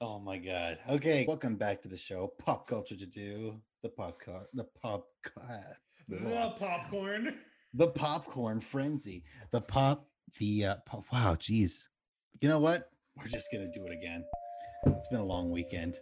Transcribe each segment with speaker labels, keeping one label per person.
Speaker 1: Oh my god. Okay, welcome back to the show, Pop Culture to Do, the pop car, the pop,
Speaker 2: The popcorn.
Speaker 1: the popcorn frenzy, the pop, the uh, pop, wow, geez. You know what? We're just gonna do it again. It's been a long weekend.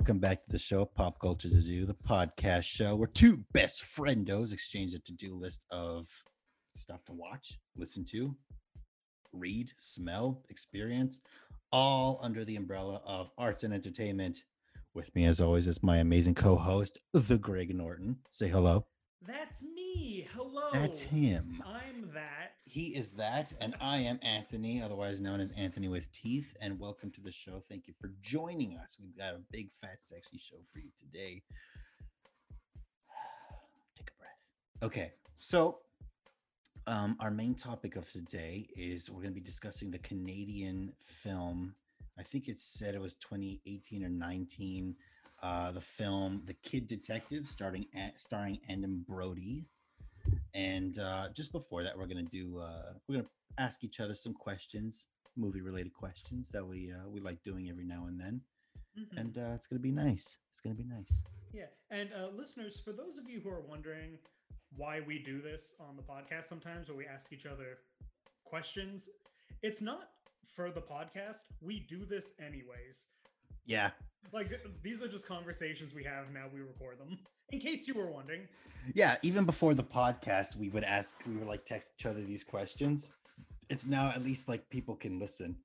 Speaker 1: Welcome back to the show, Pop Culture to Do, the podcast show where two best friendos exchange a to do list of stuff to watch, listen to, read, smell, experience, all under the umbrella of arts and entertainment. With me, as always, is my amazing co host, the Greg Norton. Say hello.
Speaker 2: That's me. Hello.
Speaker 1: That's him.
Speaker 2: I'm that.
Speaker 1: He is that, and I am Anthony, otherwise known as Anthony with Teeth. And welcome to the show. Thank you for joining us. We've got a big, fat, sexy show for you today. Take a breath. Okay, so um, our main topic of today is we're going to be discussing the Canadian film. I think it said it was 2018 or 19. Uh, the film The Kid Detective, starting at, starring Adam Brody. And uh, just before that, we're gonna do uh, we're gonna ask each other some questions, movie related questions that we uh, we like doing every now and then,
Speaker 2: Mhm.
Speaker 1: and uh, it's gonna be nice. It's gonna be nice.
Speaker 2: yeah. And uh, listeners, for those of you who are wondering why we do this on the podcast sometimes, where we ask each other questions, it's not for the podcast. We do this anyways.
Speaker 1: Yeah,
Speaker 2: Like these are just conversations we have now. We record them. In case you were wondering.
Speaker 1: yeah. Even before the podcast, we would ask, we would like text each other these questions. It's now at least like people can listen.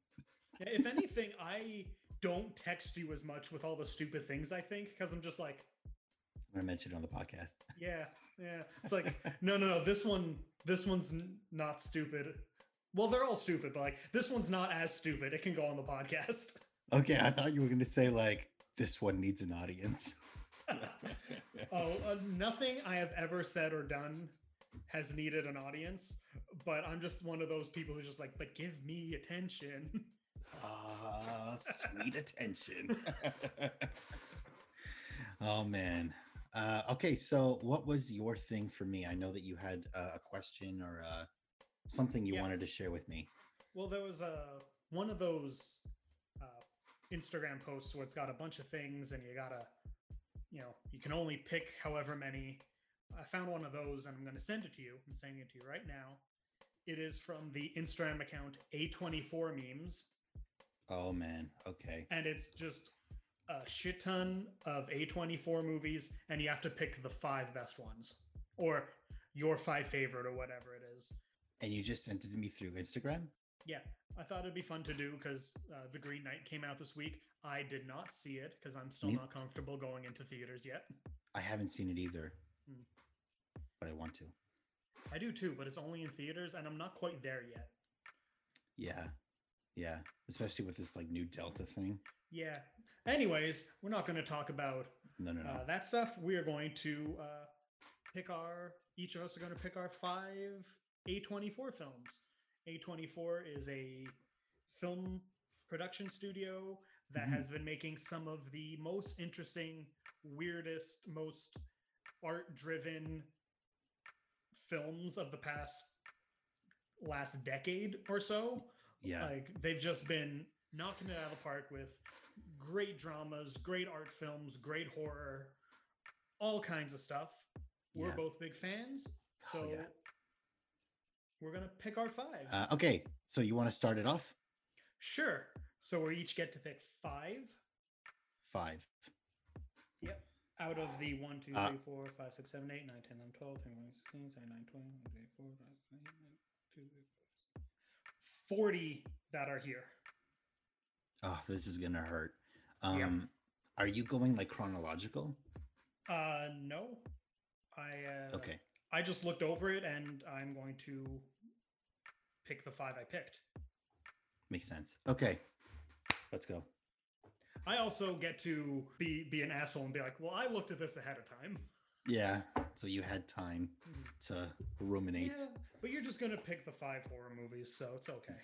Speaker 2: Yeah, if anything, I don't text you as much with all the stupid things I think because I'm just like,
Speaker 1: I'm gonna mention it on the podcast.
Speaker 2: Yeah, yeah. It's like no, no, no. This one, this one's n- not stupid. Well, they're all stupid, but like this one's not as stupid. It can go on the podcast.
Speaker 1: Okay, I thought you were gonna say like this one needs an audience.
Speaker 2: oh, uh, nothing I have ever said or done has needed an audience. But I'm just one of those people who's just like, but give me attention.
Speaker 1: Ah, sweet attention. oh man. Uh, okay, so what was your thing for me? I know that you had uh, a question or uh, something you
Speaker 2: Yeah.
Speaker 1: wanted to share with me.
Speaker 2: Well, there was uh, one of those uh, Instagram posts where it's got a bunch of things, and you gotta, you know, you can only pick however many. I found one of those, and I'm going to send it to you. I'm sending it to you right now. It is from the Instagram account A24 memes,
Speaker 1: Oh man. Okay.
Speaker 2: and it's just a shit ton of A24 movies, and you have to pick the five best ones, or your five favorite, or whatever it is.
Speaker 1: And you just sent it to me through Instagram?
Speaker 2: Yeah, I thought it'd be fun to do because uh, The Green Knight came out this week. I did not see it because I'm still
Speaker 1: Me-
Speaker 2: not comfortable going into theaters yet.
Speaker 1: I haven't seen it either.
Speaker 2: Hmm.
Speaker 1: But I want to.
Speaker 2: I do too, but it's only in theaters and I'm not quite there yet.
Speaker 1: Yeah. Yeah. Especially with this like new Delta thing.
Speaker 2: Yeah. Anyways, we're not going to talk about
Speaker 1: No, no, no.
Speaker 2: uh, that stuff. We are going to uh, pick our, each of us are going to pick our five A24 films. A24 is a film production studio that
Speaker 1: Mhm.
Speaker 2: has been making some of the most interesting, weirdest, most art driven films of the past last decade or so.
Speaker 1: yeah.
Speaker 2: Like they've just been knocking it out of the park with great dramas, great art films, great horror, all kinds of stuff. We're
Speaker 1: Yeah.
Speaker 2: both big fans, so
Speaker 1: Oh, yeah.
Speaker 2: We're gonna pick our five.
Speaker 1: Uh, okay. So you want to start it off?
Speaker 2: sure. So we each get to pick five.
Speaker 1: Five.
Speaker 2: Yep. Out of the 1, 2,
Speaker 1: Uh,
Speaker 2: 3, 4, 5, 6, 7, 8, 9, 10, 11, 12, 13, 14, 16, 17, 19, 20, 24, 25, 26, 27, 40 that are here.
Speaker 1: Oh, this is gonna hurt.
Speaker 2: Yeah.
Speaker 1: Um, are you going like chronological?
Speaker 2: Uh, no. I uh,
Speaker 1: Okay.
Speaker 2: I just looked over it and I'm going to pick the five I picked.
Speaker 1: Makes sense. Okay. Let's go.
Speaker 2: I also get to be be an asshole and be like, well, I looked at this ahead of time.
Speaker 1: Yeah. So you had time to ruminate.
Speaker 2: Yeah, but you're just gonna pick the five horror movies, so it's okay.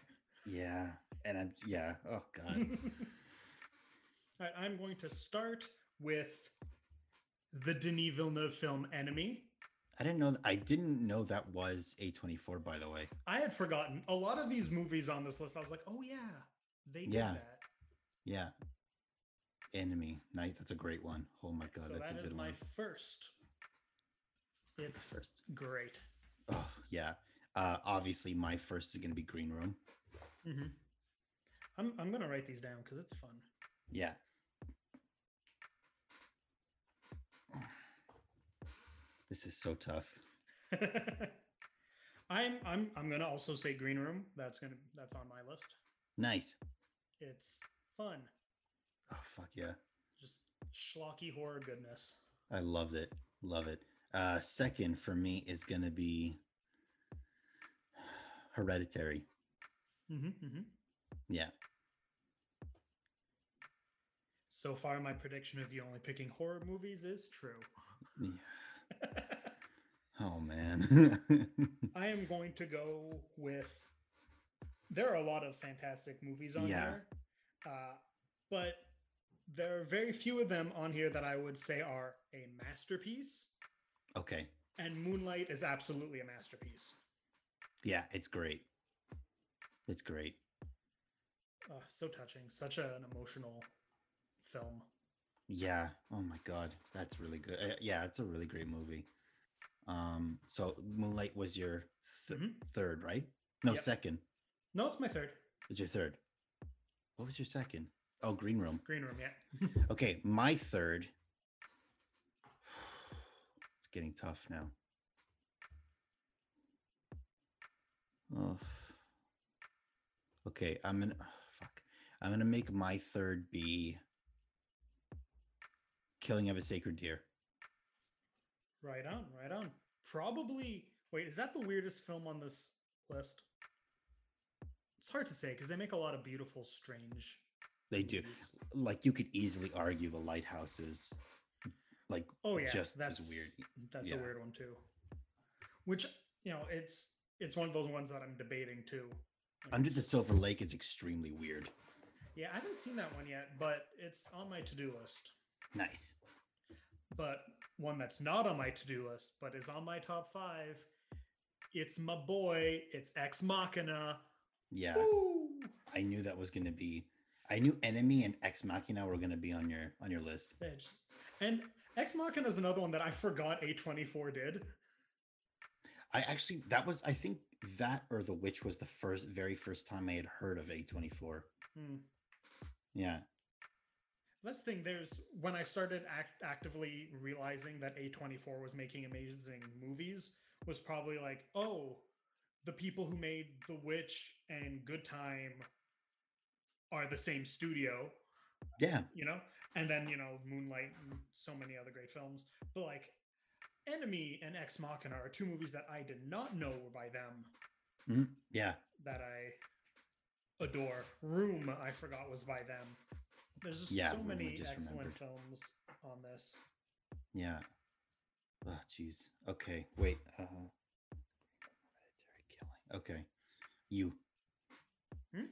Speaker 1: Yeah. And I'm yeah. Oh god.
Speaker 2: All right, I'm going to start with the Denis Villeneuve film Enemy.
Speaker 1: I didn't know. I didn't know that was A24. By the way.
Speaker 2: I had forgotten a lot of these movies on this list. I was like, oh yeah, they did
Speaker 1: Yeah.
Speaker 2: that.
Speaker 1: Yeah. Enemy Night. That's a great one. Oh my god,
Speaker 2: so
Speaker 1: that's
Speaker 2: that
Speaker 1: a
Speaker 2: is
Speaker 1: good
Speaker 2: my
Speaker 1: one.
Speaker 2: first. It's
Speaker 1: First.
Speaker 2: great.
Speaker 1: Oh yeah. Uh, obviously, my first is gonna be Green Room.
Speaker 2: Mm-hmm. I'm I'm gonna write these down because it's fun.
Speaker 1: Yeah. This is so tough.
Speaker 2: I'm I'm I'm gonna also say Green Room. That's gonna that's on my list.
Speaker 1: Nice.
Speaker 2: It's fun,
Speaker 1: Oh fuck yeah.
Speaker 2: just schlocky horror goodness.
Speaker 1: I loved it. Love it. Uh, second for me is gonna be Hereditary.
Speaker 2: hmm hmm
Speaker 1: Yeah.
Speaker 2: So far, my prediction of you only picking horror movies is true.
Speaker 1: Yeah. Oh man.
Speaker 2: I am going to go with. There are a lot of fantastic movies on
Speaker 1: Yeah.
Speaker 2: here, uh, but there are very few of them on here that I would say are a masterpiece.
Speaker 1: okay.
Speaker 2: And Moonlight is absolutely a masterpiece.
Speaker 1: Yeah, it's great. It's great.
Speaker 2: Uh, so touching, such an emotional film.
Speaker 1: Yeah. Oh my god, that's really good. Uh, yeah, it's a really great movie. Um, so Moonlight was your th-
Speaker 2: Mhm.
Speaker 1: third, right? No,
Speaker 2: Yep.
Speaker 1: second.
Speaker 2: No, it's my third.
Speaker 1: It's your third. What was your second? Oh, Green Room.
Speaker 2: Green Room, yeah.
Speaker 1: Okay, my third. It's getting tough now. Oh. Okay, I'm gonna oh, fuck. I'm gonna make my third be Killing of a Sacred Deer.
Speaker 2: Right on, right on. Probably. Wait, is that the weirdest film on this list? It's hard to say because they make a lot of beautiful, strange.
Speaker 1: They do.
Speaker 2: movies.
Speaker 1: Like you could easily argue the lighthouse is like
Speaker 2: Oh yeah,
Speaker 1: just
Speaker 2: that's
Speaker 1: as weird.
Speaker 2: That's
Speaker 1: Yeah.
Speaker 2: a weird one too. Which you know, it's it's one of those ones that I'm debating too.
Speaker 1: Under the Silver Lake is extremely weird.
Speaker 2: Yeah, I haven't seen that one yet, but it's on my to-do list.
Speaker 1: Nice.
Speaker 2: But one that's not on my to-do list, but is on my top five. It's my boy. It's Ex Machina.
Speaker 1: Yeah.
Speaker 2: Woo!
Speaker 1: I knew that was going to be. I knew Enemy and Ex Machina were going to be on your on your list.
Speaker 2: And Ex Machina is another one that I forgot A24 did.
Speaker 1: I actually that was I think that or The Witch was the first very first time I had heard of A24.
Speaker 2: Hmm.
Speaker 1: Yeah.
Speaker 2: The thing. There's when I started act- actively realizing that A24 was making amazing movies was probably like, oh, the people who made The Witch and Good Time are the same studio,
Speaker 1: Yeah.
Speaker 2: you know? And then, you know, Moonlight and so many other great films. But like Enemy and Ex Machina are two movies that I did not know were by them
Speaker 1: Mhm. Yeah.
Speaker 2: that I adore. Room, I forgot was by them. There's just
Speaker 1: Yeah,
Speaker 2: so many
Speaker 1: just
Speaker 2: excellent
Speaker 1: remembered.
Speaker 2: films on this.
Speaker 1: Yeah. Oh jeez. Okay. Wait. Uh. Okay. You.
Speaker 2: Hmm?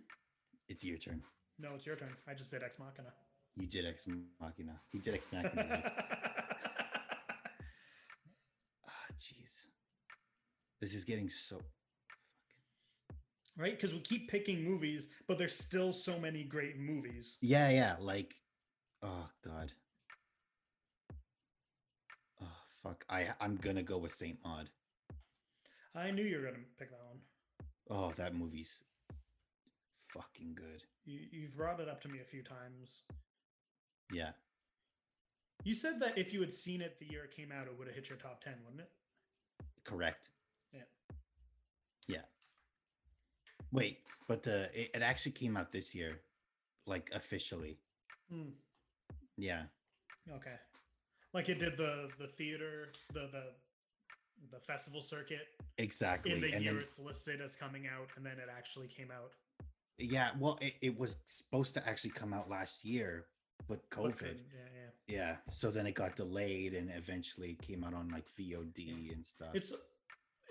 Speaker 1: It's your turn.
Speaker 2: No, it's your turn. I just did Ex Machina.
Speaker 1: You did Ex Machina. He did Ex Machina. guys. Ah, jeez. This is getting so
Speaker 2: right? Because we keep picking movies, but there's still so many great movies.
Speaker 1: Yeah, yeah. Like, oh god. Oh fuck. I I'm gonna go with Saint Maud.
Speaker 2: I knew you were gonna pick that one.
Speaker 1: Oh, that movie's fucking good.
Speaker 2: You, you've brought it up to me a few times.
Speaker 1: Yeah.
Speaker 2: You said that if you had seen it the year it came out, it would have hit your top ten, wouldn't it?
Speaker 1: Correct.
Speaker 2: Yeah.
Speaker 1: Yeah. Wait, but the it, it actually came out this year, like officially.
Speaker 2: Hmm.
Speaker 1: Yeah.
Speaker 2: Okay. Like it did the the theater, the the the festival circuit
Speaker 1: Exactly.
Speaker 2: in the
Speaker 1: and
Speaker 2: year
Speaker 1: then
Speaker 2: it's listed as coming out, and then it actually came out.
Speaker 1: yeah, well, it, it was supposed to actually come out last year, but COVID.
Speaker 2: Yeah, yeah.
Speaker 1: Yeah. So then it got delayed and eventually came out on like VOD and stuff.
Speaker 2: It's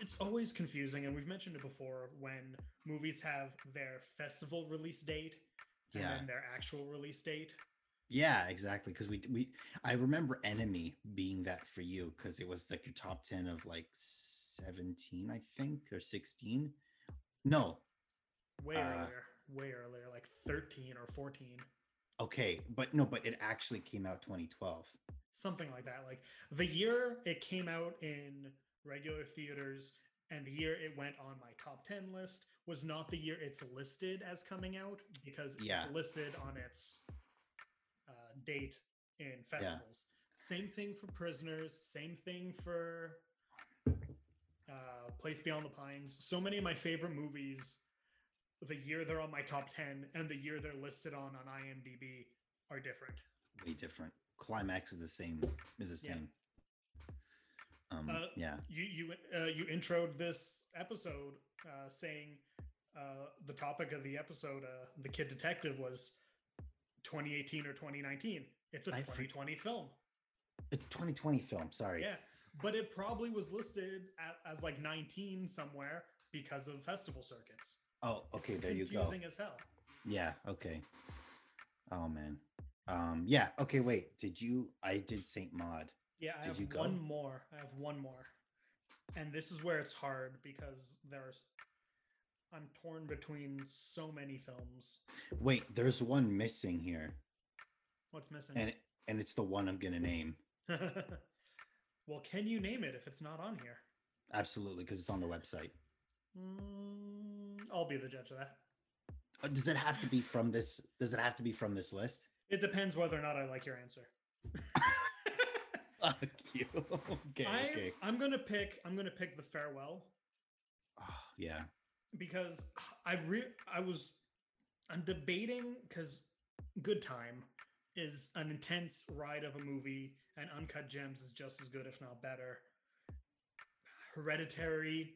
Speaker 2: it's always confusing, and we've mentioned it before when movies have their festival release date and
Speaker 1: Yeah.
Speaker 2: then their actual release date.
Speaker 1: Yeah, exactly. Because we we I remember Enemy being that for you because it was like your top ten of like seventeen, I think, or sixteen. No,
Speaker 2: Way
Speaker 1: Uh,
Speaker 2: earlier, way earlier, like 13 or 14,
Speaker 1: okay, but no, but it actually came out 2012.
Speaker 2: something like that. Like the year it came out in regular theaters and the year it went on my top 10 list was not the year it's listed as coming out because
Speaker 1: Yeah.
Speaker 2: it's listed on its uh, date in festivals. Same thing for Prisoners, same thing for uh, Place Beyond the Pines. So many of my favorite movies, the year they're on my top 10 and the year they're listed on on IMDb are different.
Speaker 1: Way different. Climax is the same. Is the
Speaker 2: Yeah.
Speaker 1: same. Um,
Speaker 2: Uh,
Speaker 1: yeah.
Speaker 2: You you uh, you introed this episode uh, saying uh, the topic of the episode, uh, the Kid Detective, was 2018 or 2019. It's a
Speaker 1: I for-
Speaker 2: 2020 film.
Speaker 1: It's a 2020 film. Sorry.
Speaker 2: Yeah, but it probably was listed at, as like 19 somewhere because of festival circuits.
Speaker 1: Oh,
Speaker 2: It's
Speaker 1: okay. There you go.
Speaker 2: Confusing as hell.
Speaker 1: Yeah. Okay. Oh man. Um. Yeah. Okay. Wait. Did you? I did Saint Maud.
Speaker 2: Yeah, I
Speaker 1: Did
Speaker 2: have
Speaker 1: you go?
Speaker 2: one more. I have one more, and this is where it's hard because there's. I'm torn between so many films.
Speaker 1: Wait. There's one missing here,
Speaker 2: What's missing?
Speaker 1: and and it's the one I'm gonna name.
Speaker 2: well, can you name it if it's not on here?
Speaker 1: Absolutely, because it's on the website.
Speaker 2: Mm, I'll be the judge of that.
Speaker 1: Uh, Does it have to be from this? Does it have to be from this list?
Speaker 2: It depends whether or not I like your answer.
Speaker 1: Fuck you. okay.
Speaker 2: I,
Speaker 1: Okay.
Speaker 2: I'm gonna pick. I'm gonna pick the farewell
Speaker 1: Oh, yeah.
Speaker 2: because I re I was I'm debating because Good Time is an intense ride of a movie, and Uncut Gems is just as good, if not better. Hereditary.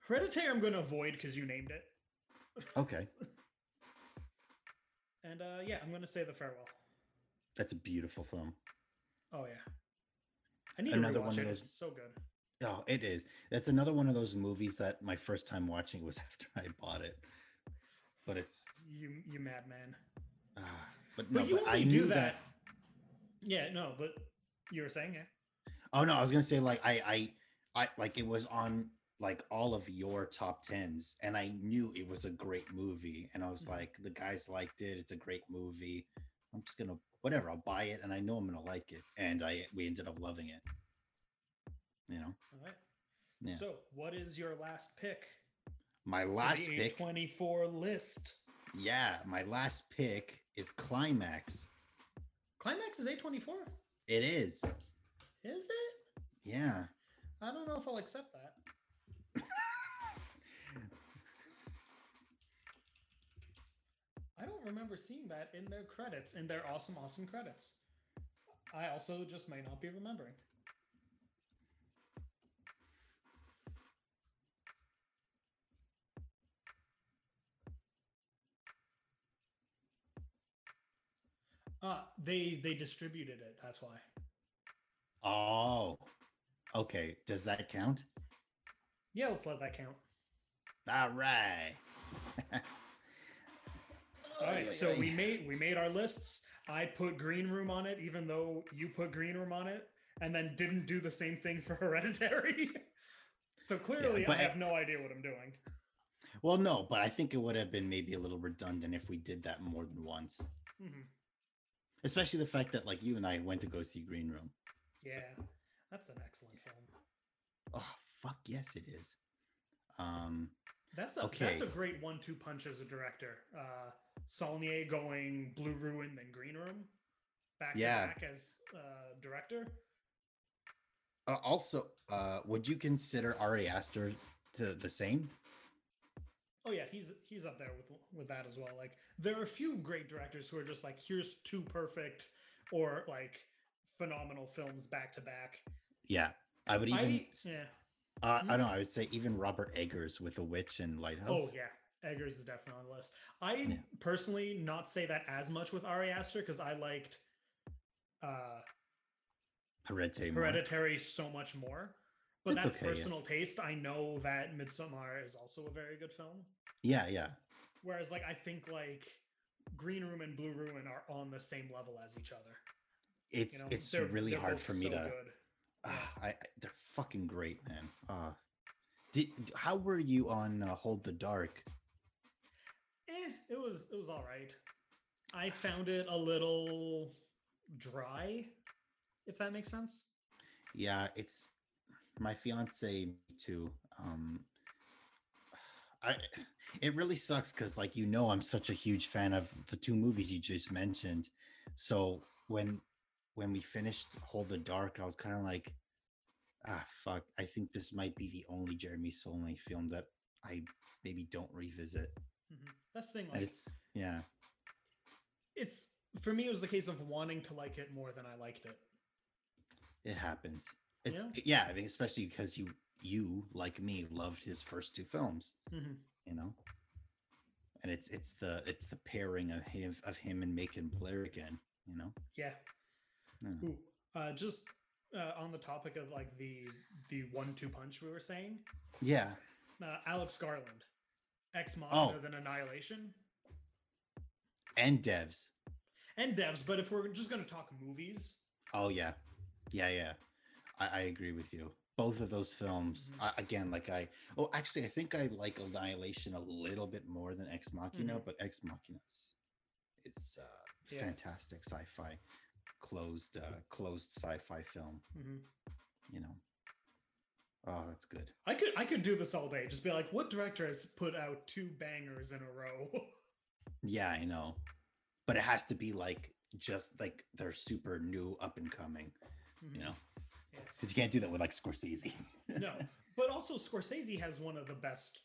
Speaker 2: Hereditary, I'm going to avoid because you named it,
Speaker 1: Okay.
Speaker 2: and uh, yeah, I'm going to say the farewell.
Speaker 1: That's a beautiful film.
Speaker 2: Oh yeah, I need
Speaker 1: Another one of
Speaker 2: it.
Speaker 1: those-
Speaker 2: It's so good.
Speaker 1: Oh, it is. That's another one of those movies that my first time watching was after I bought it. But it's
Speaker 2: You you madman.
Speaker 1: ah, but no,
Speaker 2: But you
Speaker 1: but
Speaker 2: only
Speaker 1: I
Speaker 2: do
Speaker 1: knew
Speaker 2: that.
Speaker 1: that.
Speaker 2: Yeah, no, but you were saying yeah.
Speaker 1: Oh no, I was gonna say like I I I like it was on like all of your top tens, and I knew it was a great movie, and I was
Speaker 2: Mhm.
Speaker 1: like, the guys liked it. It's a great movie. I'm just gonna whatever. I'll buy it, and I know I'm gonna like it, and I we ended up loving it. You know,
Speaker 2: All right.
Speaker 1: Yeah.
Speaker 2: So, what is your last pick?
Speaker 1: my last pick.
Speaker 2: A24 list.
Speaker 1: Yeah, my last pick is Climax.
Speaker 2: Climax is A24.
Speaker 1: It is.
Speaker 2: Is it?
Speaker 1: Yeah.
Speaker 2: I don't know if I'll accept that. I don't remember seeing that in their credits, in their awesome, awesome credits. I also just may not be remembering. Uh, they they distributed it. That's why.
Speaker 1: Oh. Okay. Does that count?
Speaker 2: Yeah, let's let that count.
Speaker 1: All right.
Speaker 2: All right, so we made we made our lists. I put Green Room on it, even though you put Green Room on it, and then didn't do the same thing for Hereditary. so clearly, I
Speaker 1: but I-
Speaker 2: have no idea what I'm doing.
Speaker 1: Well, no, but I think it would have been maybe a little redundant if we did that more than once.
Speaker 2: Mhm.
Speaker 1: Especially the fact that like you and I went to go see Green Room.
Speaker 2: Yeah, that's an excellent film.
Speaker 1: Oh fuck yes it is. Um
Speaker 2: That's a that's a great one-two punch as a director. Uh, Saulnier going Blue Ruin then Green Room, back
Speaker 1: Yeah.
Speaker 2: to back as uh, director.
Speaker 1: uh, also uh would you consider Ari Aster to the same?
Speaker 2: Oh yeah, he's he's up there with with that as well. Like there are a few great directors who are just like here's two perfect or like phenomenal films back to back.
Speaker 1: Yeah. I would even
Speaker 2: I yeah.
Speaker 1: uh, I
Speaker 2: Mhm.
Speaker 1: don't know, I would say even Robert Eggers with The Witch and Lighthouse.
Speaker 2: Oh yeah, Eggers is definitely on the list. I
Speaker 1: Yeah.
Speaker 2: personally not say that as much with Ari Aster because I liked uh
Speaker 1: Hereditary.
Speaker 2: Hereditary so much more. but
Speaker 1: It's
Speaker 2: that's
Speaker 1: okay, yeah.
Speaker 2: personal taste. I know that Midsommar is also a very good film.
Speaker 1: Yeah, yeah.
Speaker 2: Whereas, like, I think like Green Room and Blue Ruin are on the same level as each other.
Speaker 1: It's
Speaker 2: You know,
Speaker 1: it's
Speaker 2: They're-
Speaker 1: really
Speaker 2: they're
Speaker 1: hard for me
Speaker 2: so
Speaker 1: to. Ah, I, I they're fucking great, man. Uh, did how were you on uh, Hold the Dark?
Speaker 2: Eh, it was it was all right. I found it a little dry, if that makes sense.
Speaker 1: Yeah, it's my fiance too. Um, I it really sucks because like you know I'm such a huge fan of the two movies you just mentioned. So when when we finished Hold the Dark, I was kind of like, ah, fuck. I think this might be the only Jeremy Saulnier film that I maybe don't revisit.
Speaker 2: Mhm. That's the thing. Like,
Speaker 1: it's yeah,
Speaker 2: it's for me. It was the case of wanting to like it more than I liked it.
Speaker 1: it happens. It's
Speaker 2: Yeah.
Speaker 1: yeah, I mean, especially because you you like me loved his first two films.
Speaker 2: Mhm.
Speaker 1: you know and it's it's the it's the pairing of him of him and Macon Blair again you know
Speaker 2: Yeah.
Speaker 1: Yeah.
Speaker 2: Ooh, uh, just uh, on the topic of like the the one-two punch we were saying,
Speaker 1: yeah
Speaker 2: uh, Alex Garland, Ex Machina,
Speaker 1: Oh.
Speaker 2: then Annihilation,
Speaker 1: and devs
Speaker 2: and Devs. But if we're just gonna talk movies,
Speaker 1: oh yeah yeah yeah i, I agree with you both of those films
Speaker 2: Mhm.
Speaker 1: I, again like i oh actually i think i like annihilation a little bit more than ex machina
Speaker 2: Mhm.
Speaker 1: but ex machina is, uh
Speaker 2: Yeah.
Speaker 1: fantastic sci-fi closed uh closed sci-fi film
Speaker 2: Mhm.
Speaker 1: you know oh that's good
Speaker 2: I could I could do this all day. Just be like, what director has put out two bangers in a row?
Speaker 1: Yeah, I know. But it has to be like just like they're super new up and coming, you
Speaker 2: Mhm.
Speaker 1: know?
Speaker 2: Yeah.
Speaker 1: Because you can't do that with like Scorsese.
Speaker 2: no, but also Scorsese has one of the best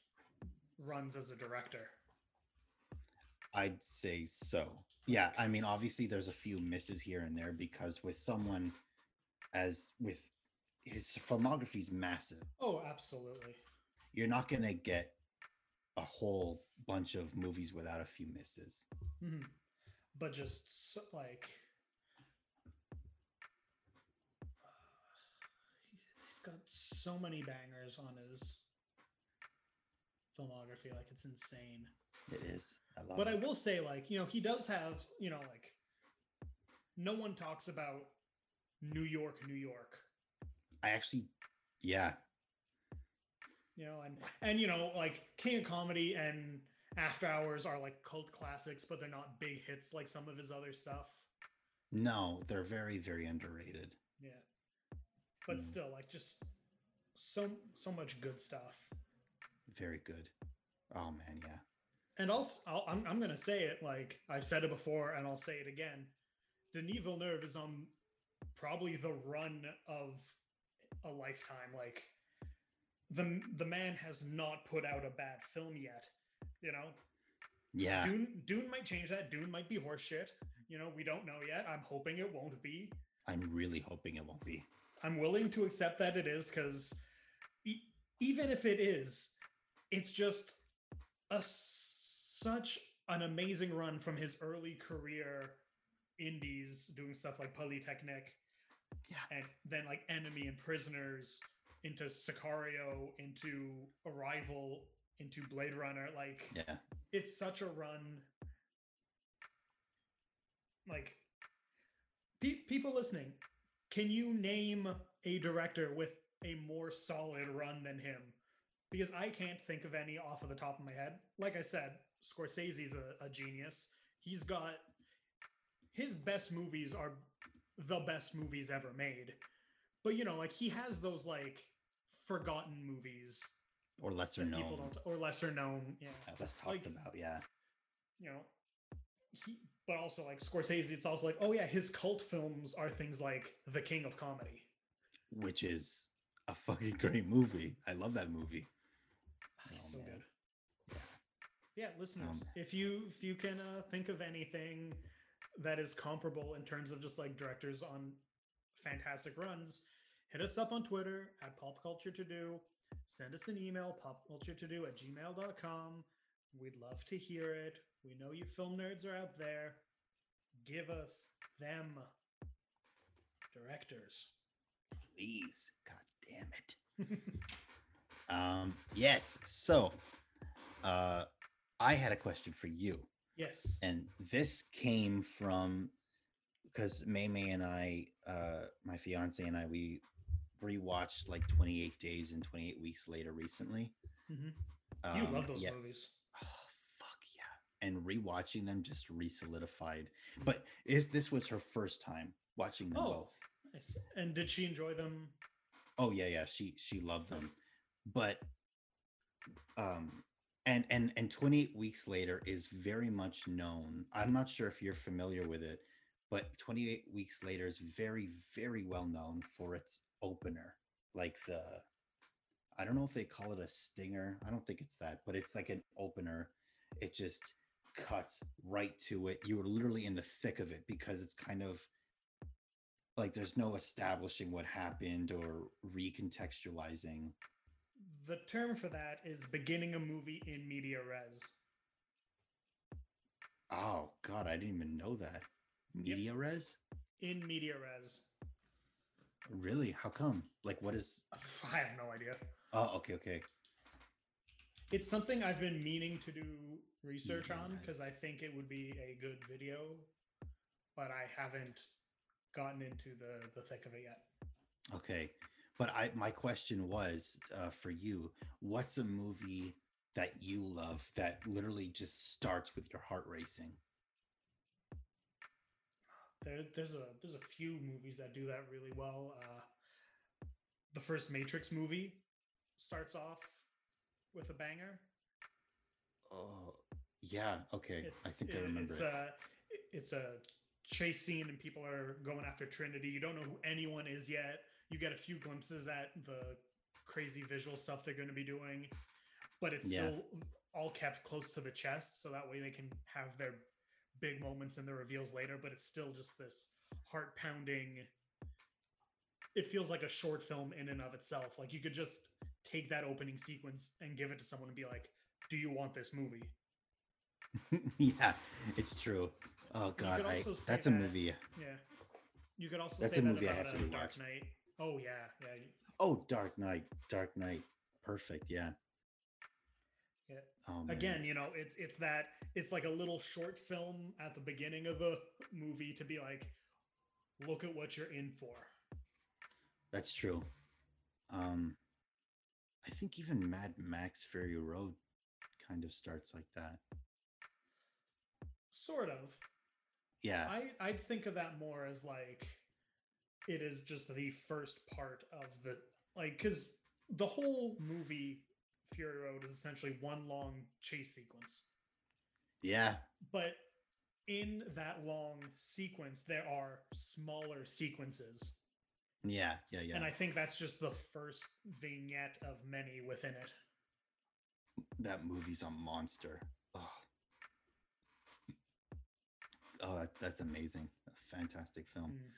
Speaker 2: runs as a director.
Speaker 1: I'd say so. Yeah, I mean, obviously there's a few misses here and there because with someone as with his filmography is massive,
Speaker 2: Oh, absolutely.
Speaker 1: you're not gonna get a whole bunch of movies without a few misses.
Speaker 2: Mhm. But just so, like he's got so many bangers on his filmography, like it's insane.
Speaker 1: It is. I love it.
Speaker 2: But I will say, like, you know, he does have, you know, like no one talks about New York, New York.
Speaker 1: I actually yeah.
Speaker 2: You know, and and you know, like King of Comedy and After Hours are like cult classics, but they're not big hits like some of his other stuff.
Speaker 1: No, they're very, very underrated.
Speaker 2: Yeah. But
Speaker 1: Mm.
Speaker 2: still, like just so so much good stuff.
Speaker 1: Very good. Oh man, yeah.
Speaker 2: And also, I'll, I'm I'm gonna say it like I said it before, and I'll say it again. Denis Villeneuve is on probably the run of a lifetime. Like the the man has not put out a bad film yet. You know,
Speaker 1: Yeah.
Speaker 2: Dune Dune might change that. Dune might be horseshit. You know, we don't know yet. I'm hoping it won't be.
Speaker 1: I'm really hoping it won't be.
Speaker 2: I'm willing to accept that it is because e- even if it is, it's just a such an amazing run from his early career indies doing stuff like Polytechnique
Speaker 1: Yeah.
Speaker 2: and then like Enemy and Prisoners into Sicario into Arrival into Blade Runner like
Speaker 1: Yeah.
Speaker 2: it's such a run like pe- people listening can you name a director with a more solid run than him because i can't think of any off of the top of my head like i said scorsese's a, a genius he's got his best movies are the best movies ever made but you know like he has those like forgotten movies
Speaker 1: Or lesser known.
Speaker 2: people don't or lesser known yeah
Speaker 1: uh, less talked
Speaker 2: like-
Speaker 1: about. Yeah.
Speaker 2: you know he but also like scorsese it's also like oh yeah his cult films are things like the king of comedy
Speaker 1: Which is a fucking great movie. I love that movie. Oh,
Speaker 2: so
Speaker 1: man.
Speaker 2: good
Speaker 1: Yeah.
Speaker 2: yeah listeners
Speaker 1: Um,
Speaker 2: if you if you can uh, think of anything that is comparable in terms of just like directors on fantastic runs hit us up on twitter at pop culture to do send us an email popculture2do at gmail.com we'd love to hear it we know you film nerds are out there give us them directors
Speaker 1: Please. God damn it. um, yes. So, uh, I had a question for you,
Speaker 2: yes.
Speaker 1: and this came from because May May and I, uh, my fiance and I, we rewatched like 28 Days and 28 Weeks Later recently.
Speaker 2: Mhm. You
Speaker 1: Um,
Speaker 2: love those
Speaker 1: yeah.
Speaker 2: movies.
Speaker 1: Oh, fuck yeah. And rewatching them just re-solidified. But it, this was her first time watching them
Speaker 2: Oh.
Speaker 1: both.
Speaker 2: Nice. And did she enjoy them?
Speaker 1: Oh yeah, yeah. She she loved them. But um and and and 28 weeks later is very much known. I'm not sure if you're familiar with it, but 28 weeks later is very very well known for its opener. Like the I don't know if they call it a stinger. I don't think it's that, but it's like an opener. It just cuts right to it. You are literally in the thick of it because it's kind of like there's no establishing what happened or recontextualizing.
Speaker 2: The term for that is beginning a movie in media res.
Speaker 1: Oh god, I didn't even know that. Media res?
Speaker 2: In media res.
Speaker 1: Really? How come? Like what is
Speaker 2: I have no idea.
Speaker 1: Oh, okay, okay.
Speaker 2: It's something I've been meaning to do research
Speaker 1: Media
Speaker 2: on because. I think it would be a good video, but I haven't gotten into the the thick of it yet.
Speaker 1: Okay. But I my question was uh, for you, what's a movie that you love that literally just starts with your heart racing?
Speaker 2: There, there's a there's a few movies that do that really well. Uh, the first Matrix movie starts off with a banger.
Speaker 1: Oh, yeah, okay.
Speaker 2: It's,
Speaker 1: I think I remember
Speaker 2: it's
Speaker 1: it.
Speaker 2: A, it's a chase scene and people are going after Trinity. You don't know who anyone is yet. You get a few glimpses at the crazy visual stuff they're going to be doing, but it's
Speaker 1: Yeah.
Speaker 2: still all kept close to the chest, so that way they can have their big moments and the reveals later. But it's still just this heart pounding. It feels like a short film in and of itself. Like you could just take that opening sequence and give it to someone and be like, "Do you want this movie?"
Speaker 1: yeah, it's true. Oh god, I, that's a
Speaker 2: that-
Speaker 1: movie.
Speaker 2: Yeah. You could also
Speaker 1: That's
Speaker 2: say
Speaker 1: a
Speaker 2: that
Speaker 1: movie I have to
Speaker 2: uh, Dark. Knight. Oh yeah, yeah,
Speaker 1: Oh, Dark Knight, Dark Knight. Perfect. Yeah.
Speaker 2: yeah.
Speaker 1: Oh.
Speaker 2: Again, you know, it's it's that it's like a little short film at the beginning of the movie to be like, look at what you're in for.
Speaker 1: That's true. Um, I think even Mad Max Fury Road kind of starts like that.
Speaker 2: Sort of.
Speaker 1: Yeah.
Speaker 2: I I'd think of that more as like it is just the first part of the like because the whole movie Fury Road is essentially one long chase sequence.
Speaker 1: yeah.
Speaker 2: but in that long sequence there are smaller sequences
Speaker 1: Yeah. Yeah. Yeah.
Speaker 2: and i think that's just the first vignette of many within it
Speaker 1: that movie's a monster. Oh, oh that, that's amazing. A fantastic film.
Speaker 2: Mm.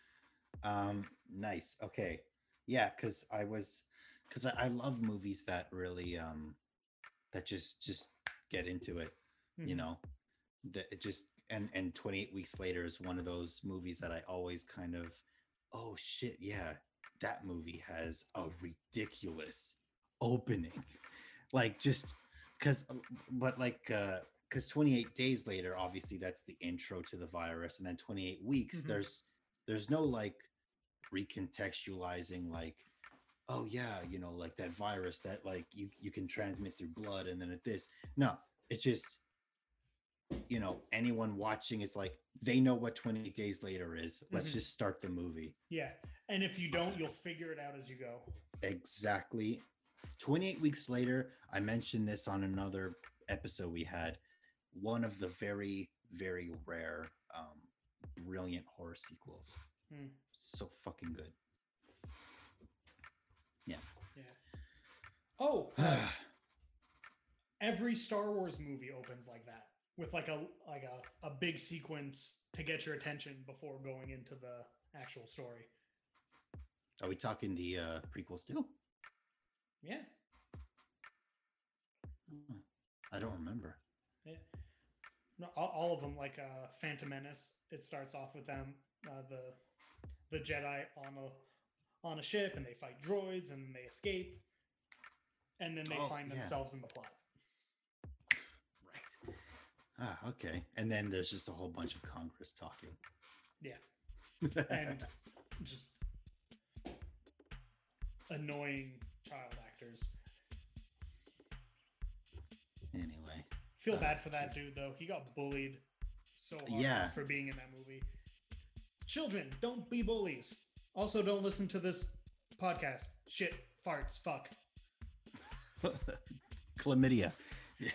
Speaker 1: Um, nice. Okay. Yeah, because I was because I, I love movies that really um that just just get into it, you
Speaker 2: Mhm.
Speaker 1: know. That it just and and 28 weeks later is one of those movies that I always kind of oh shit, yeah, that movie has a ridiculous opening. Like just because but like uh because 28 days later obviously that's the intro to the virus and then 28 weeks
Speaker 2: Mhm.
Speaker 1: there's there's no like recontextualizing like oh yeah you know like that virus that like you you can transmit through blood and then at this. No it's just you know anyone watching it's like they know what 28 days later is. Let's
Speaker 2: Mhm.
Speaker 1: just start the movie.
Speaker 2: Yeah and if you don't you'll figure it out as you go.
Speaker 1: Exactly. 28 weeks later i mentioned this on another episode we had. One of the very very rare um brilliant horror sequels.
Speaker 2: Hmm.
Speaker 1: So fucking good
Speaker 2: yeah Yeah. oh every star wars movie opens like that with like a like a, a big sequence to get your attention before going into the actual story
Speaker 1: are we talking the uh prequels too
Speaker 2: yeah
Speaker 1: i don't remember
Speaker 2: Yeah. No, all, all of them, like uh, Phantom Menace. It starts off with them, uh, the the Jedi on a on a ship, and they fight droids, and they escape. and then they
Speaker 1: Oh,
Speaker 2: find
Speaker 1: yeah.
Speaker 2: themselves in the plot.
Speaker 1: Right. Ah, okay. And then there's just a whole bunch of Congress talking.
Speaker 2: Yeah. And just annoying child actors.
Speaker 1: anyway,
Speaker 2: Feel
Speaker 1: Uh,
Speaker 2: bad for that
Speaker 1: so-
Speaker 2: dude though. He got bullied so hard
Speaker 1: Yeah.
Speaker 2: for being in that movie. Children, don't be bullies. Also, don't listen to this podcast. Shit, farts, fuck.
Speaker 1: chlamydia.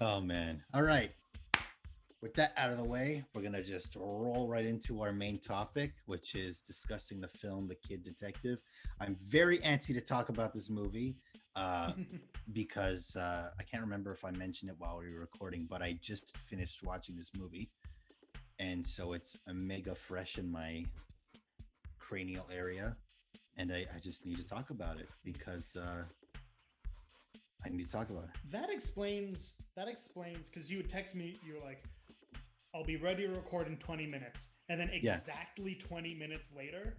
Speaker 1: oh man. All right. With that out of the way, we're gonna just roll right into our main topic, which is discussing the film The Kid Detective. I'm very antsy to talk about this movie uh, because uh, I can't remember if I mentioned it while we were recording, but I just finished watching this movie, and so it's a mega fresh in my cranial area, and I, I just need to talk about it because uh, I need to talk about it.
Speaker 2: that explains that explains because you would text me, you were like, I'll be ready to record in 20 minutes. And then
Speaker 1: Yeah.
Speaker 2: exactly 20 minutes later,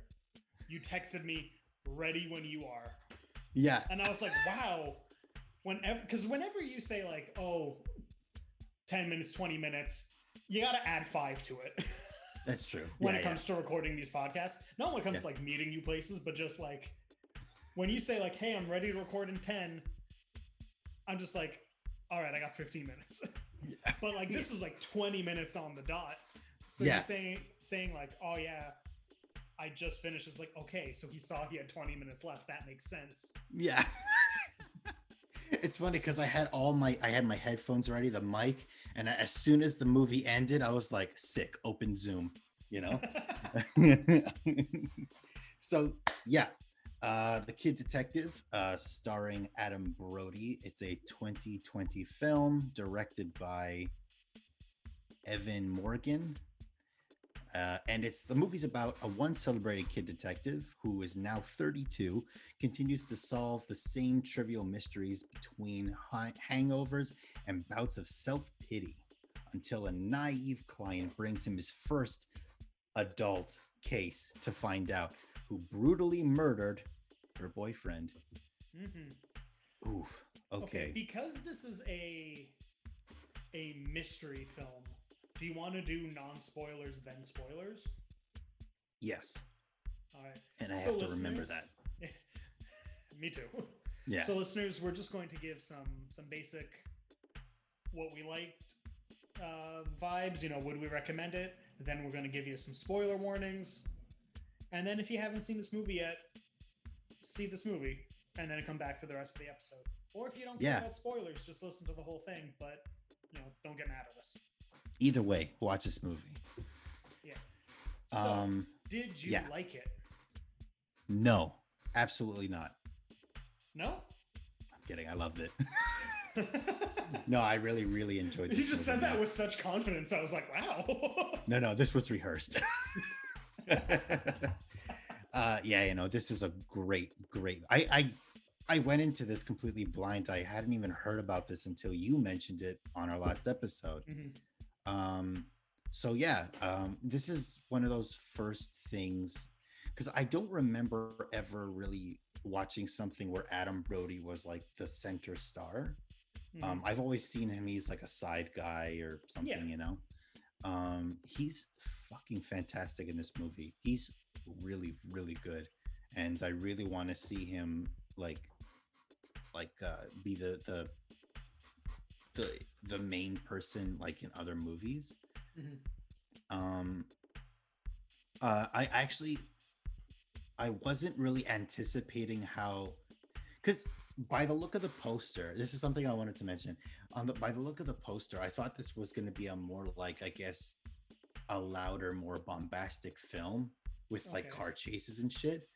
Speaker 2: you texted me, ready when you are.
Speaker 1: Yeah,
Speaker 2: And I was like, wow. Whenever, because whenever you say like, oh, 10 minutes, 20 minutes, you got to add five to it
Speaker 1: that's true.
Speaker 2: when
Speaker 1: Yeah,
Speaker 2: it
Speaker 1: yeah.
Speaker 2: comes to recording these podcasts. Not when it comes
Speaker 1: Yeah.
Speaker 2: to like meeting you places, but just like when you say like, hey, I'm ready to record in 10, I'm just like, all right, I got 15 minutes. but like this was like 20 minutes on the dot. So
Speaker 1: Yeah.
Speaker 2: you're saying saying like, oh yeah, I just finished. It's like, okay, so he saw he had 20 minutes left. That makes sense.
Speaker 1: Yeah. it's funny because I had all my I had my headphones ready, the mic, and as soon as the movie ended, I was like, sick, open Zoom, you know? so yeah. Uh The Kid Detective, uh starring Adam Brody. It's a 2020 film directed by Evan Morgan. Uh, and it's the movie's about a once celebrated kid detective who is now 32 continues to solve the same trivial mysteries between hi- hangovers and bouts of self pity until a naive client brings him his first adult case to find out who brutally murdered her boyfriend.
Speaker 2: hmm
Speaker 1: Oof. Okay.
Speaker 2: Because this is a a mystery film, do you want to do non spoilers then spoilers?
Speaker 1: Yes.
Speaker 2: All right.
Speaker 1: And I
Speaker 2: So
Speaker 1: have to remember that.
Speaker 2: Me too.
Speaker 1: Yeah.
Speaker 2: So listeners, we're just going to give some some basic what we liked uh, vibes. You know, would we recommend it? Then we're going to give you some spoiler warnings, and then if you haven't seen this movie yet, see this movie, and then come back for the rest of the episode. Or if you don't care
Speaker 1: Yeah.
Speaker 2: about spoilers, just listen to the whole thing. But you know, don't get mad at us.
Speaker 1: Either way, watch this movie. Yeah.
Speaker 2: So,
Speaker 1: Um
Speaker 2: did you
Speaker 1: yeah.
Speaker 2: like it?
Speaker 1: no, absolutely not.
Speaker 2: No.
Speaker 1: I'm kidding. I loved it. no, I really, really enjoyed this.
Speaker 2: you just said that with such confidence. I was like, wow.
Speaker 1: No, no, this was rehearsed. uh yeah, you know, this is a great, great. I I I went into this completely blind. I hadn't even heard about this until you mentioned it on our last episode.
Speaker 2: Mhm.
Speaker 1: Um so yeah, um this is one of those first things because I don't remember ever really watching something where Adam Brody was like the center star.
Speaker 2: Mhm.
Speaker 1: Um, I've always seen him. He's like a side guy or something, you know. Um, he's fucking fantastic in this movie. He's really, really good, and I really want to see him like, like, uh, be the the the the main person like in other movies.
Speaker 2: Mhm.
Speaker 1: Um, uh, I actually, I wasn't really anticipating how, because by the look of the poster, this is something I wanted to mention. On the by the look of the poster, I thought this was going to be a more like, I guess, a louder, more bombastic film with like car chases and shit.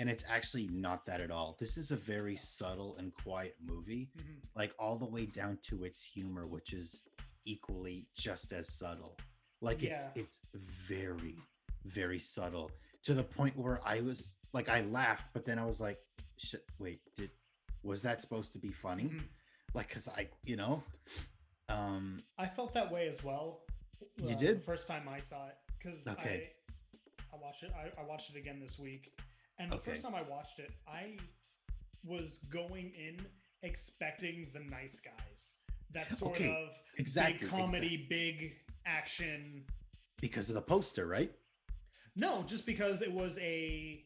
Speaker 1: And it's actually not that at all. This is a very subtle and quiet movie
Speaker 2: Mhm.
Speaker 1: like all the way down to its humor which is equally just as subtle like it's
Speaker 2: Yeah.
Speaker 1: it's very very subtle to the point where i was like i laughed but then i was like shit wait did was that supposed to be funny
Speaker 2: Mhm.
Speaker 1: like because i you know um
Speaker 2: I felt that way as well.
Speaker 1: You
Speaker 2: uh,
Speaker 1: did?
Speaker 2: the first time I saw it because
Speaker 1: Okay.
Speaker 2: I I watched it. I, I watched it again this week, and the
Speaker 1: Okay.
Speaker 2: first time I watched it, I was going in expecting the nice guys. That sort
Speaker 1: Okay,
Speaker 2: of
Speaker 1: exactly,
Speaker 2: big comedy, big action.
Speaker 1: because of the poster, right?
Speaker 2: No, just because it was a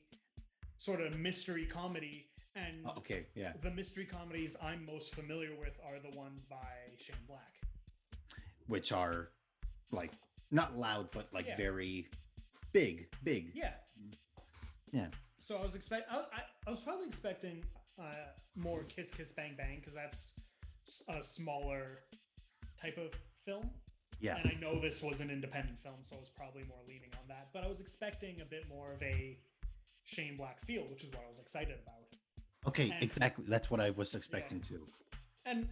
Speaker 2: sort of mystery comedy, and
Speaker 1: Oh, okay, yeah.
Speaker 2: the mystery comedies I'm most familiar with are the ones by Shane Black.
Speaker 1: Which are like not loud, but like
Speaker 2: Yeah.
Speaker 1: very big, big.
Speaker 2: Yeah.
Speaker 1: Yeah.
Speaker 2: So I was expect I, I, I was probably expecting uh, more Kiss Kiss Bang Bang because that's a smaller type of film,
Speaker 1: Yeah.
Speaker 2: and I know this was an independent film, so I was probably more leaning on that. But I was expecting a bit more of a Shane Black feel, which is what I was excited about.
Speaker 1: Okay,
Speaker 2: and-
Speaker 1: exactly. That's what I was expecting too.
Speaker 2: and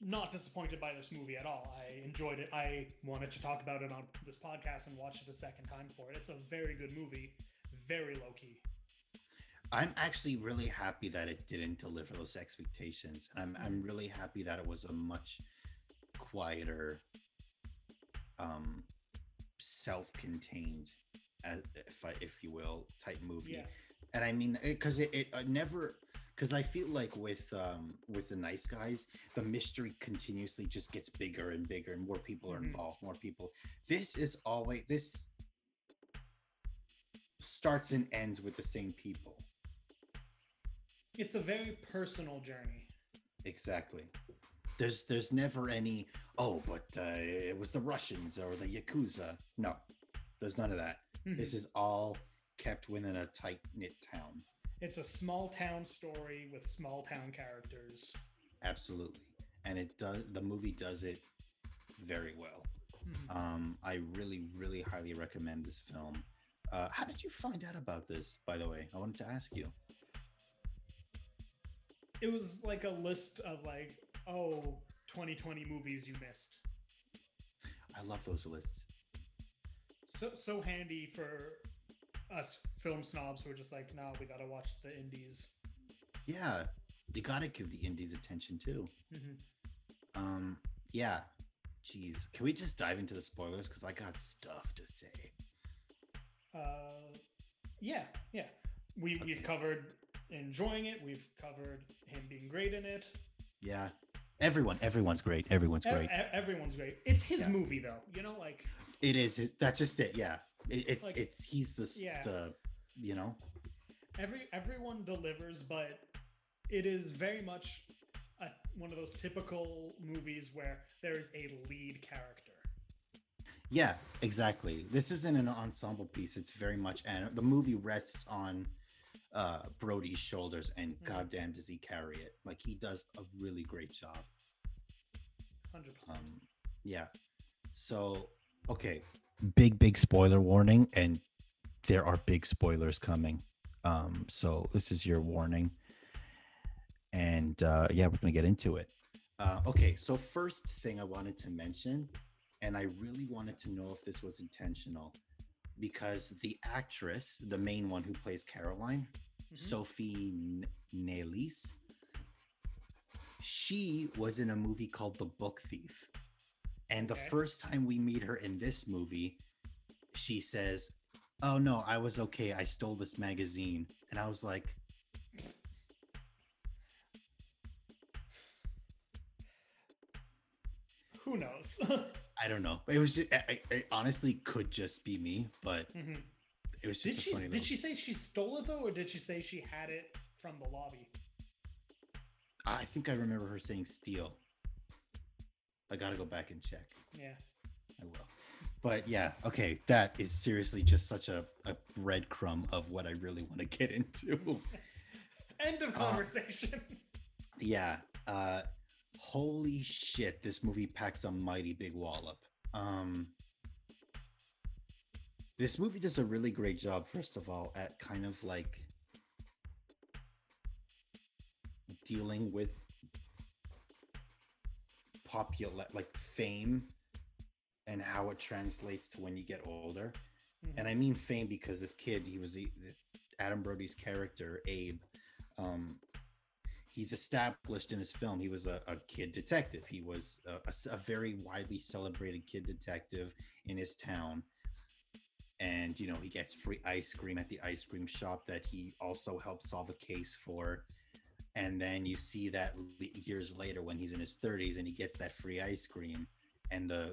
Speaker 2: not disappointed by this movie at all. I enjoyed it. I wanted to talk about it on this podcast and watch it a second time for it. It's a very good movie, very low key.
Speaker 1: I'm actually really happy that it didn't deliver those expectations. And I'm I'm really happy that it was a much quieter um self-contained as if I, if you will type movie.
Speaker 2: Yeah.
Speaker 1: And I mean because it, it uh, never because I feel like with um with the nice guys, the mystery continuously just gets bigger and bigger and more people are
Speaker 2: Mhm.
Speaker 1: involved, more people. This is always this starts and ends with the same people.
Speaker 2: It's a very personal journey.
Speaker 1: Exactly. There's there's never any oh, but uh, it was the Russians or the Yakuza. No, there's none of that. This is all kept within a tight knit town.
Speaker 2: It's a small town story with small town characters.
Speaker 1: Absolutely, and it does. The movie does it very well.
Speaker 2: Mhm.
Speaker 1: Um, I really, really highly recommend this film. Uh, how did you find out about this? By the way, I wanted to ask you.
Speaker 2: It was like a list of like, oh, 2020 movies you missed.
Speaker 1: I love those lists.
Speaker 2: So so handy for us film snobs who are just like, no, we gotta watch the indies.
Speaker 1: Yeah, you gotta give the indies attention too.
Speaker 2: Mhm.
Speaker 1: Um, yeah. Jeez, can we just dive into the spoilers? Because I got stuff to say.
Speaker 2: Uh, yeah, yeah. We we've covered enjoying it. We've covered him being great in it.
Speaker 1: Yeah, everyone, everyone's great. Everyone's great.
Speaker 2: e- everyone's great. It's his
Speaker 1: Yeah.
Speaker 2: movie though. You know, like
Speaker 1: It is. That's just it. Yeah, it, it's
Speaker 2: Like-
Speaker 1: it's he's the
Speaker 2: Yeah.
Speaker 1: the you know
Speaker 2: every everyone delivers, but it is very much a, one of those typical movies where there is a lead character.
Speaker 1: Yeah exactly. This isn't an ensemble piece. It's very much and the movie rests on uh Brody's shoulders, and
Speaker 2: Mhm.
Speaker 1: goddamn does he carry it. Like he does a really great job.
Speaker 2: Hundred percent.
Speaker 1: Um, yeah. So, okay. Big, big spoiler warning, and there are big spoilers coming. Um, so this is your warning. And uh, yeah, we're gonna get into it. Uh, okay, so first thing I wanted to mention, and I really wanted to know if this was intentional, because the actress, the main one who plays Caroline,
Speaker 2: Mhm.
Speaker 1: Sophie N- Nélisse. She was in a movie called The Book Thief. And the
Speaker 2: Okay.
Speaker 1: first time we meet her in this movie, she says, Oh no, I was okay. I stole this magazine. And I was like,
Speaker 2: Who knows?
Speaker 1: I don't know. It was just, I, I- it honestly could just be me, but
Speaker 2: Mhm.
Speaker 1: it was just
Speaker 2: Did
Speaker 1: a
Speaker 2: she
Speaker 1: funny
Speaker 2: did
Speaker 1: little-
Speaker 2: she say she stole it though, or did she say she had it from the lobby?
Speaker 1: I think I remember her saying steal. I gotta go back and check.
Speaker 2: Yeah.
Speaker 1: I will. But yeah, okay, that is seriously just such a, a breadcrumb of what I really want to get into.
Speaker 2: End of
Speaker 1: Uh,
Speaker 2: conversation.
Speaker 1: yeah. Uh holy shit, this movie packs a mighty big wallop. Um this movie does a really great job, first of all, at kind of like dealing with popular like fame and how it translates to when you get older.
Speaker 2: Mhm.
Speaker 1: and I mean fame because this kid, he was the, the- Adam Brody's character, Abe. Um, he's established in this film. He was a, a kid detective. He was a very widely celebrated kid detective in his town. and you know he gets free ice cream at the ice cream shop that he also helped solve a case for and then you see that years later when he's in his 30s and he gets that free ice cream and the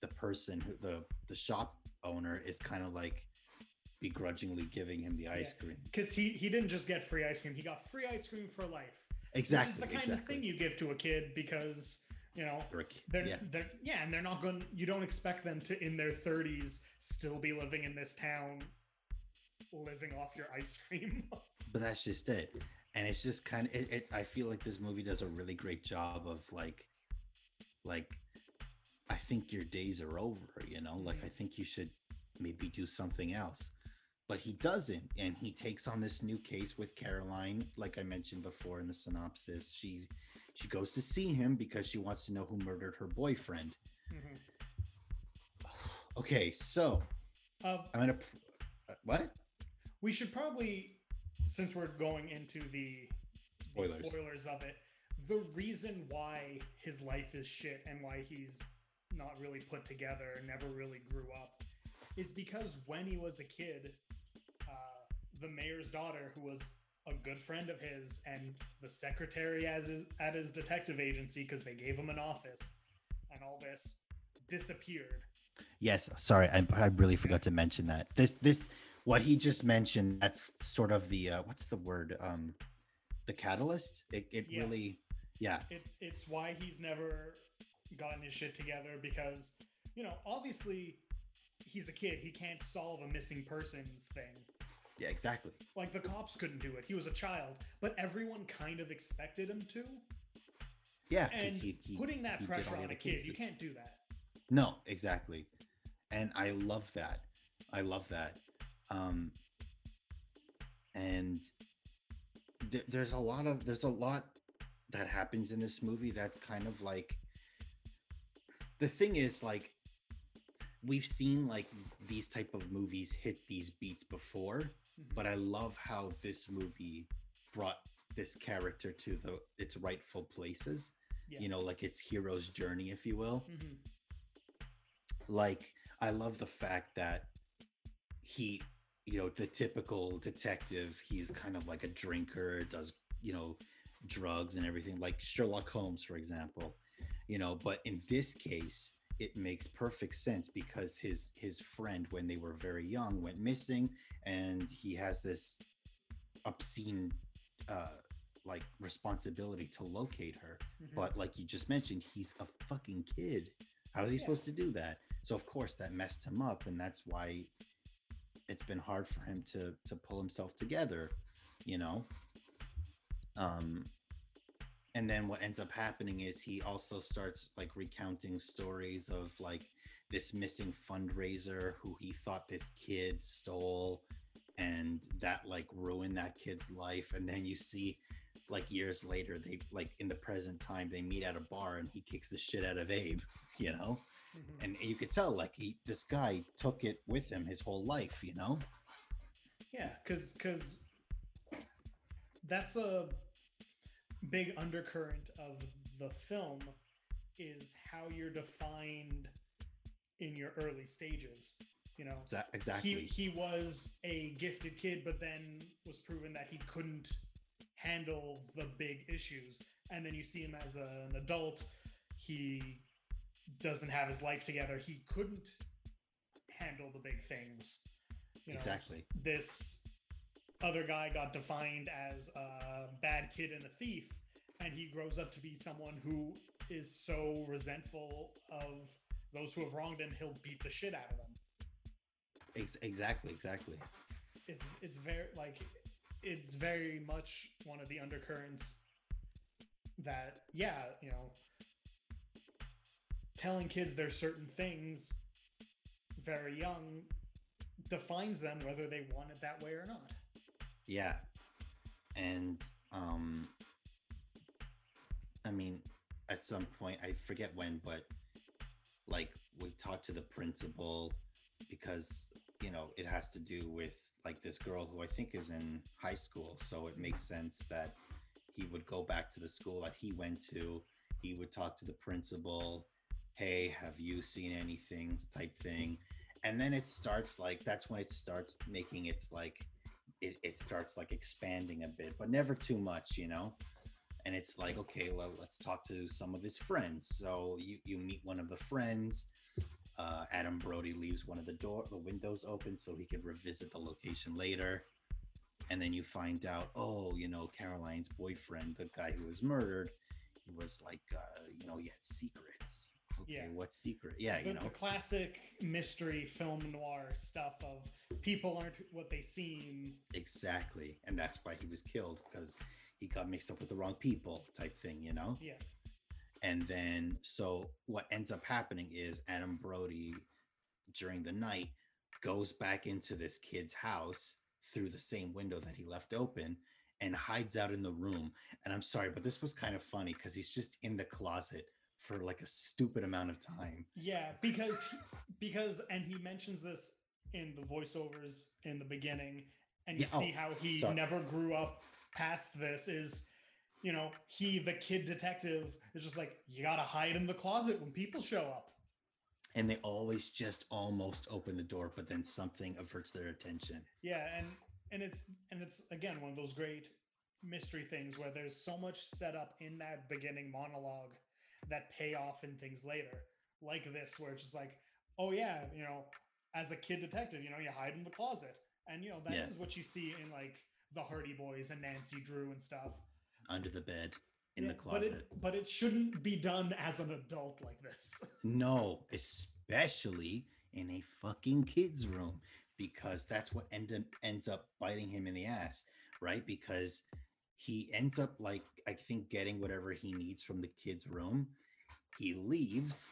Speaker 1: the person who the the shop owner is kind of like begrudgingly giving him the ice
Speaker 2: Yeah.
Speaker 1: cream
Speaker 2: Because he he didn't just get free ice cream; he got free ice cream for life.
Speaker 1: Exactly
Speaker 2: Which is the kind
Speaker 1: exactly
Speaker 2: of thing you give to a kid because you know
Speaker 1: They're
Speaker 2: they're
Speaker 1: yeah.
Speaker 2: they're yeah, and they're not going. You don't expect them to in their thirties still be living in this town, living off your ice cream.
Speaker 1: but that's just it. And it's just kind of it, it i feel like this movie does a really great job of like like i think your days are over you know? Like mm-hmm. i think you should maybe do something else but he doesn't and he takes on this new case with caroline like i mentioned before in the synopsis she she goes to see him because she wants to know who murdered her boyfriend
Speaker 2: Mhm.
Speaker 1: okay so
Speaker 2: Uh,
Speaker 1: i'm gonna uh, what
Speaker 2: we should probably, since we're going into the, the
Speaker 1: Spoilers.
Speaker 2: spoilers of it, the reason why his life is shit and why he's not really put together never really grew up is because when he was a kid, the mayor's daughter, who was a good friend of his, and the secretary as his, at his detective agency, because they gave him an office and all this, disappeared.
Speaker 1: Yes, sorry, I, I really forgot to mention that. This this what he just mentioned. That's sort of the uh, what's the word? Um, the catalyst. It it
Speaker 2: Yeah.
Speaker 1: really, yeah,
Speaker 2: it, it's why he's never gotten his shit together because you know obviously he's a kid he can't solve a missing persons thing
Speaker 1: yeah, exactly.
Speaker 2: like the cops couldn't do it he was a child but everyone kind of expected him to
Speaker 1: Yeah,
Speaker 2: and
Speaker 1: he, he
Speaker 2: putting that
Speaker 1: he
Speaker 2: pressure on a kid you can't do that
Speaker 1: No, exactly, and I love that. I love that. Um, and th- there's a lot of there's a lot that happens in this movie that's kind of like the thing is like we've seen like these type of movies hit these beats before
Speaker 2: Mhm.
Speaker 1: but i love how this movie brought this character to the its rightful places
Speaker 2: Yeah.
Speaker 1: you know like its hero's journey if you will
Speaker 2: Mhm.
Speaker 1: like i love the fact that he you know the typical detective he's kind of like a drinker does you know drugs and everything like sherlock holmes for example you know but in this case it makes perfect sense because his his friend when they were very young went missing and he has this obscene uh like responsibility to locate her
Speaker 2: Mhm.
Speaker 1: but like you just mentioned he's a fucking kid how is he
Speaker 2: Yeah.
Speaker 1: supposed to do that so of course that messed him up and that's why it's been hard for him to to pull himself together you know um and then what ends up happening is he also starts like recounting stories of like this missing fundraiser who he thought this kid stole and that like ruined that kid's life. And then you see like years later they like in the present time they meet at a bar and he kicks the shit out of abe you know?
Speaker 2: Mhm.
Speaker 1: and you could tell like he this guy took it with him his whole life you know?
Speaker 2: Yeah, because because that's a big undercurrent of the film is how you're defined in your early stages. You know,
Speaker 1: exactly
Speaker 2: he he was a gifted kid, but then was proven that he couldn't handle the big issues. And then you see him as an adult, he doesn't have his life together. He couldn't handle the big things. You know,
Speaker 1: exactly
Speaker 2: this other guy got defined as a bad kid and a thief and he grows up to be someone who is so resentful of those who have wronged him he'll beat the shit out of them.
Speaker 1: Exactly exactly.
Speaker 2: It's it's very like it's very much one of the undercurrents that yeah you know telling kids there's certain things very young defines them whether they want it that way or not
Speaker 1: yeah. And um i mean at some point i forget when but like we talked to the principal because you know it has to do with like this girl who i think is in high school. So it makes sense that he would go back to the school that he went to. He would talk to the principal. Hey have you seen anything? Type thing. And then it starts like that's when it starts making its like it, it starts like expanding a bit but never too much you know? And it's like okay well let's talk to some of his friends. So you you meet one of the friends uh, adam brody leaves one of the door the windows open so he could revisit the location later. And then you find out oh you know caroline's boyfriend the guy who was murdered he was like uh, you know he had secrets okay
Speaker 2: Yeah.
Speaker 1: what secret yeah
Speaker 2: the,
Speaker 1: you know
Speaker 2: the classic mystery film noir stuff of people aren't what they seem.
Speaker 1: Exactly. And that's why he was killed because he got mixed up with the wrong people type thing, you know?
Speaker 2: Yeah.
Speaker 1: And then, so what ends up happening is Adam Brody during the night goes back into this kid's house through the same window that he left open and hides out in the room. And I'm sorry, but this was kind of funny because he's just in the closet for like a stupid amount of time.
Speaker 2: Yeah, because because and he mentions this in the voiceovers in the beginning, and you
Speaker 1: Yeah, oh,
Speaker 2: see
Speaker 1: oh,
Speaker 2: how he
Speaker 1: sorry.
Speaker 2: never grew up past this. Is you know he the kid detective is just like you gotta hide in the closet when people show up.
Speaker 1: And they always just almost open the door, but then something averts their attention.
Speaker 2: Yeah, and and it's and it's again one of those great mystery things where there's so much set up in that beginning monologue that pay off in things later, like this, where it's just like, oh yeah, you know, as a kid detective, you know, you hide in the closet, and you know that is
Speaker 1: Yeah.
Speaker 2: what you see in like the Hardy Boys and Nancy Drew and stuff
Speaker 1: under the bed in
Speaker 2: Yeah,
Speaker 1: the closet.
Speaker 2: But it, but it shouldn't be done as an adult like this.
Speaker 1: No, especially in a fucking kid's room because that's what end up, ends up biting him in the ass, right? Because he ends up like I think getting whatever he needs from the kid's room. He leaves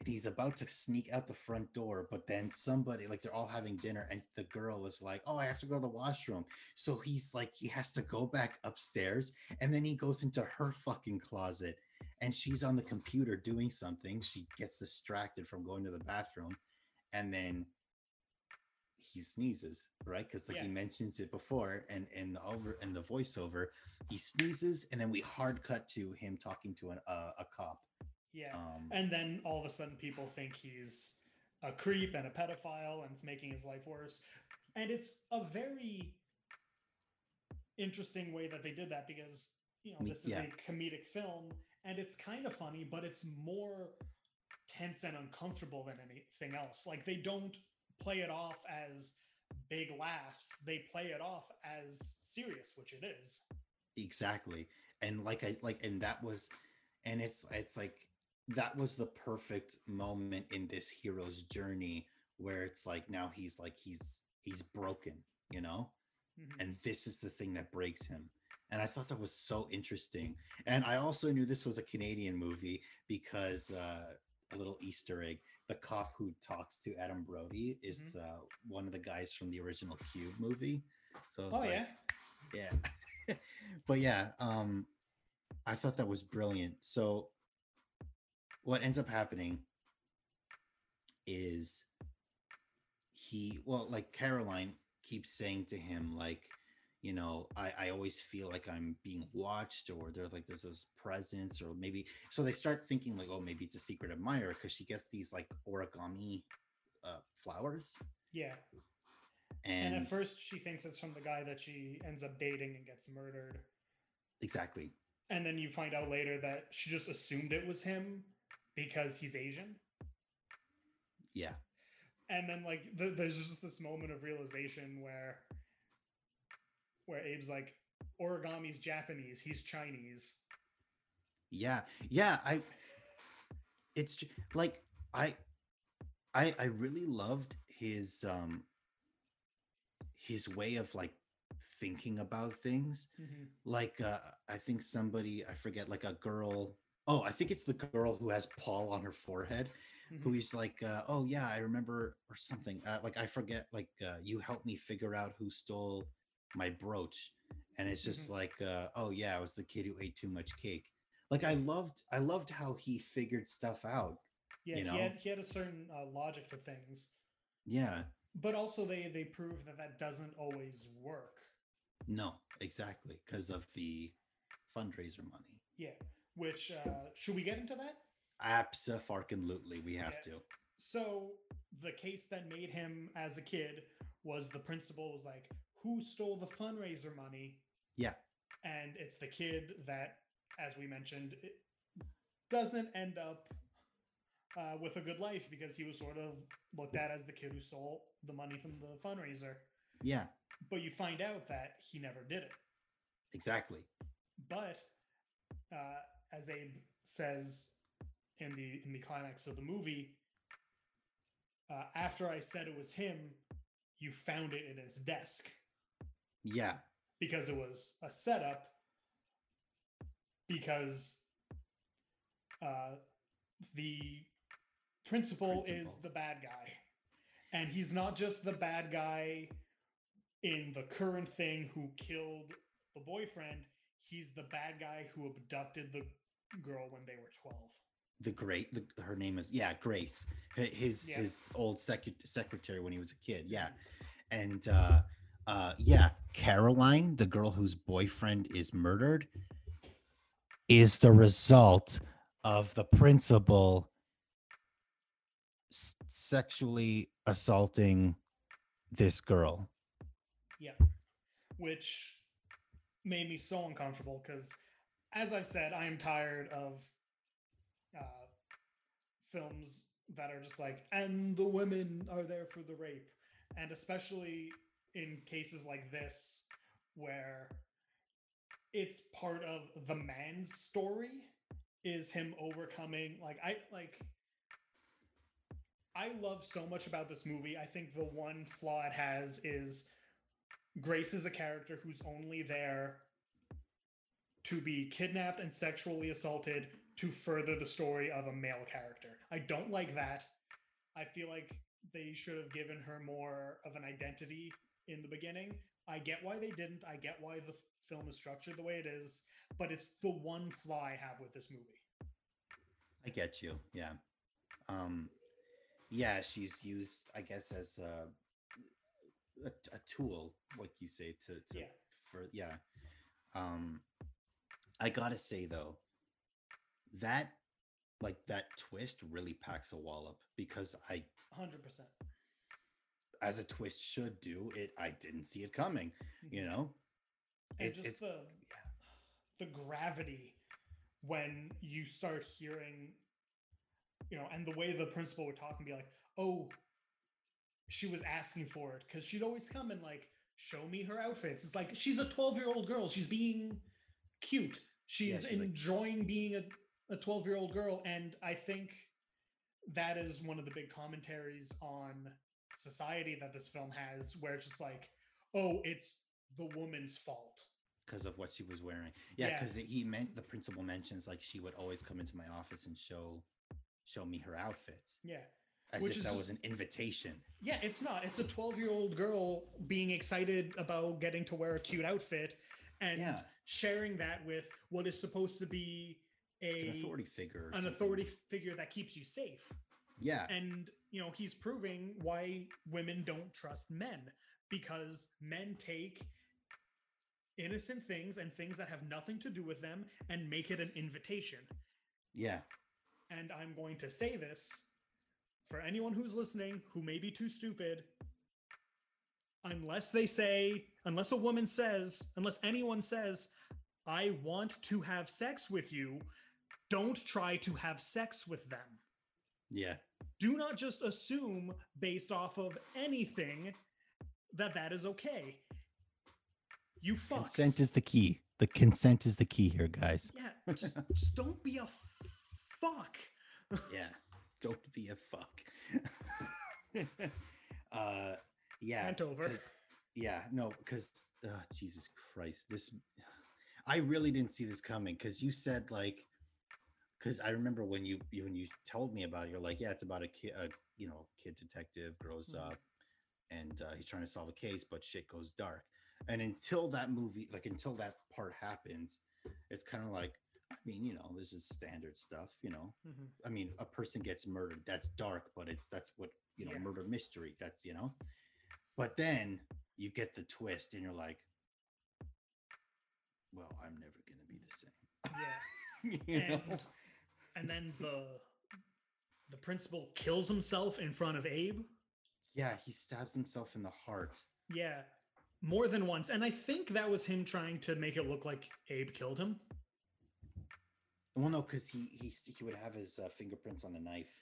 Speaker 1: and he's about to sneak out the front door, but then somebody like they're all having dinner and the girl is like, "Oh, I have to go to the washroom." So he's like he has to go back upstairs and then he goes into her fucking closet and she's on the computer doing something. She gets distracted from going to the bathroom, and then he sneezes, right? Because like he mentions it before, and and the over and the voiceover, he sneezes, and then we hard cut to him talking to an, uh, a cop.
Speaker 2: Yeah.
Speaker 1: Um,
Speaker 2: And then all of a sudden, people think he's a creep and a pedophile, and it's making his life worse. And it's a very interesting way that they did that because you know this is
Speaker 1: yeah.
Speaker 2: a comedic film, and it's kind of funny, but it's more tense and uncomfortable than anything else. Like they don't play it off as big laughs; they play it off as serious, which it is.
Speaker 1: exactly. And like i like and that was and it's it's like that was the perfect moment in this hero's journey where it's like now he's like he's he's broken you know?
Speaker 2: Mhm.
Speaker 1: and this is the thing that breaks him. And i thought that was so interesting. And i also knew this was a canadian movie because uh little easter egg the cop who talks to adam brody is
Speaker 2: Mm-hmm.
Speaker 1: uh one of the guys from the original cube movie so it's
Speaker 2: Oh
Speaker 1: like
Speaker 2: yeah.
Speaker 1: yeah but yeah um i thought that was brilliant so what ends up happening is he well like caroline keeps saying to him like you know i i always feel like i'm being watched or there's like there's this presence or maybe so they start thinking like oh maybe it's a secret admirer because she gets these like origami uh flowers
Speaker 2: Yeah.
Speaker 1: and,
Speaker 2: And, at first, she thinks it's from the guy that she ends up dating and gets murdered.
Speaker 1: exactly
Speaker 2: And then you find out later that she just assumed it was him because he's Asian.
Speaker 1: yeah
Speaker 2: And then like th- there's just this moment of realization where where Abe's like origami's Japanese, he's Chinese.
Speaker 1: yeah yeah i it's ju- like i i i really loved his um his way of like thinking about things. Like uh i think somebody i forget like a girl oh i think it's the girl who has paul on her forehead who is like uh, oh yeah i remember or something. Uh, like i forget like uh, you helped me figure out who stole my brooch and it's just like uh, oh yeah i was the kid who ate too much cake. Like i loved i loved how he figured stuff out
Speaker 2: Yeah,
Speaker 1: you
Speaker 2: he had he had a certain uh, logic to things,
Speaker 1: yeah.
Speaker 2: But also they they prove that that doesn't always work.
Speaker 1: no exactly because of the fundraiser money.
Speaker 2: Yeah, which uh, should we get into that?
Speaker 1: absolutely we have
Speaker 2: Yeah.
Speaker 1: to.
Speaker 2: So the case that made him as a kid was the principal was like, who stole the fundraiser money?
Speaker 1: Yeah.
Speaker 2: And it's the kid that, as we mentioned, it doesn't end up uh, with a good life because he was sort of looked at as the kid who stole the money from the fundraiser.
Speaker 1: Yeah,
Speaker 2: But you find out that he never did it.
Speaker 1: exactly.
Speaker 2: But uh, as Abe says in the in the climax of the movie, uh, after I said it was him, you found it in his desk
Speaker 1: Yeah,
Speaker 2: because it was a setup. Because uh, the principal, is the bad guy, and he's not just the bad guy in the current thing who killed the boyfriend. He's the bad guy who abducted the girl when they were twelve.
Speaker 1: the great. The, her name is yeah Grace. His
Speaker 2: Yeah.
Speaker 1: his old secu- secretary when he was a kid. Yeah, and uh, uh, yeah, Caroline, the girl whose boyfriend is murdered, is the result of the principal s- sexually assaulting this girl.
Speaker 2: Yeah. Which made me so uncomfortable because, as I've said, I am tired of uh, films that are just like, and the women are there for the rape. And especially in cases like this, where it's part of the man's story is him overcoming like i like i love so much about this movie. I think the one flaw it has is grace is a character who's only there to be kidnapped and sexually assaulted to further the story of a male character. I don't like that. I feel like they should have given her more of an identity in the beginning i get why they didn't i get why the film is structured the way it is but it's the one flaw i have with this movie
Speaker 1: I get you. Yeah. Um yeah, she's used I guess as a a, a tool like you say to to
Speaker 2: Yeah.
Speaker 1: for yeah. Um I got to say though that like that twist really packs a wallop because I
Speaker 2: 100%
Speaker 1: as a twist should do it I didn't see it coming, hmm. you know?
Speaker 2: and
Speaker 1: It's
Speaker 2: just
Speaker 1: it's
Speaker 2: the the gravity when you start hearing you know and the way the principal would talk and be like oh she was asking for it because she'd always come and like show me her outfits. It's like she's a 12 year old girl. She's being cute. She's
Speaker 1: she's like-
Speaker 2: enjoying being a, a 12 year old girl. And i think that is one of the big commentaries on society that this film has where it's just like oh it's the woman's fault
Speaker 1: because of what she was wearing. Yeah,
Speaker 2: Yeah.
Speaker 1: because he meant the principal mentions like she would always come into my office and show show me her outfits
Speaker 2: yeah
Speaker 1: as
Speaker 2: Which
Speaker 1: if
Speaker 2: is
Speaker 1: that was an invitation.
Speaker 2: Yeah, it's not. It's a 12 year old girl being excited about getting to wear a cute outfit and
Speaker 1: Yeah.
Speaker 2: sharing that with what is supposed to be a
Speaker 1: An authority figure
Speaker 2: an
Speaker 1: something.
Speaker 2: authority figure that keeps you safe.
Speaker 1: Yeah,
Speaker 2: And, you know, he's proving why women don't trust men because men take innocent things and things that have nothing to do with them and make it an invitation
Speaker 1: yeah,
Speaker 2: and I'm going to say this for anyone who's listening who may be too stupid. Unless they say, unless a woman says, unless anyone says, I want to have sex with you, don't try to have sex with them.
Speaker 1: yeah,
Speaker 2: Do not just assume based off of anything that that is okay. You fucks.
Speaker 1: consent is the key. The consent is the key here, guys.
Speaker 2: yeah, just, just don't be a fuck.
Speaker 1: Yeah, don't be a fuck. uh, yeah,
Speaker 2: Rant over.
Speaker 1: 'cause- Yeah, no, because uh, Jesus Christ, this I really didn't see this coming because you said like because I remember when you when you told me about it, you're like, yeah, it's about a kid, a you know, kid detective grows
Speaker 2: Mhm.
Speaker 1: up and uh, he's trying to solve a case, but shit goes dark. And until that movie, like until that part happens, it's kind of like, I mean, you know, this is standard stuff, you know.
Speaker 2: Mhm.
Speaker 1: I mean, a person gets murdered. That's dark, but it's that's what you know,
Speaker 2: Yeah.
Speaker 1: murder mystery. That's you know. But then you get the twist, and you're like, "Well, I'm never gonna be the same."
Speaker 2: Yeah.
Speaker 1: you know?
Speaker 2: And then the the principal kills himself in front of Abe.
Speaker 1: Yeah, he stabs himself in the heart.
Speaker 2: Yeah, more than once, and I think that was him trying to make it look like Abe killed him.
Speaker 1: Well, no, because he he he would have his uh, fingerprints on the knife.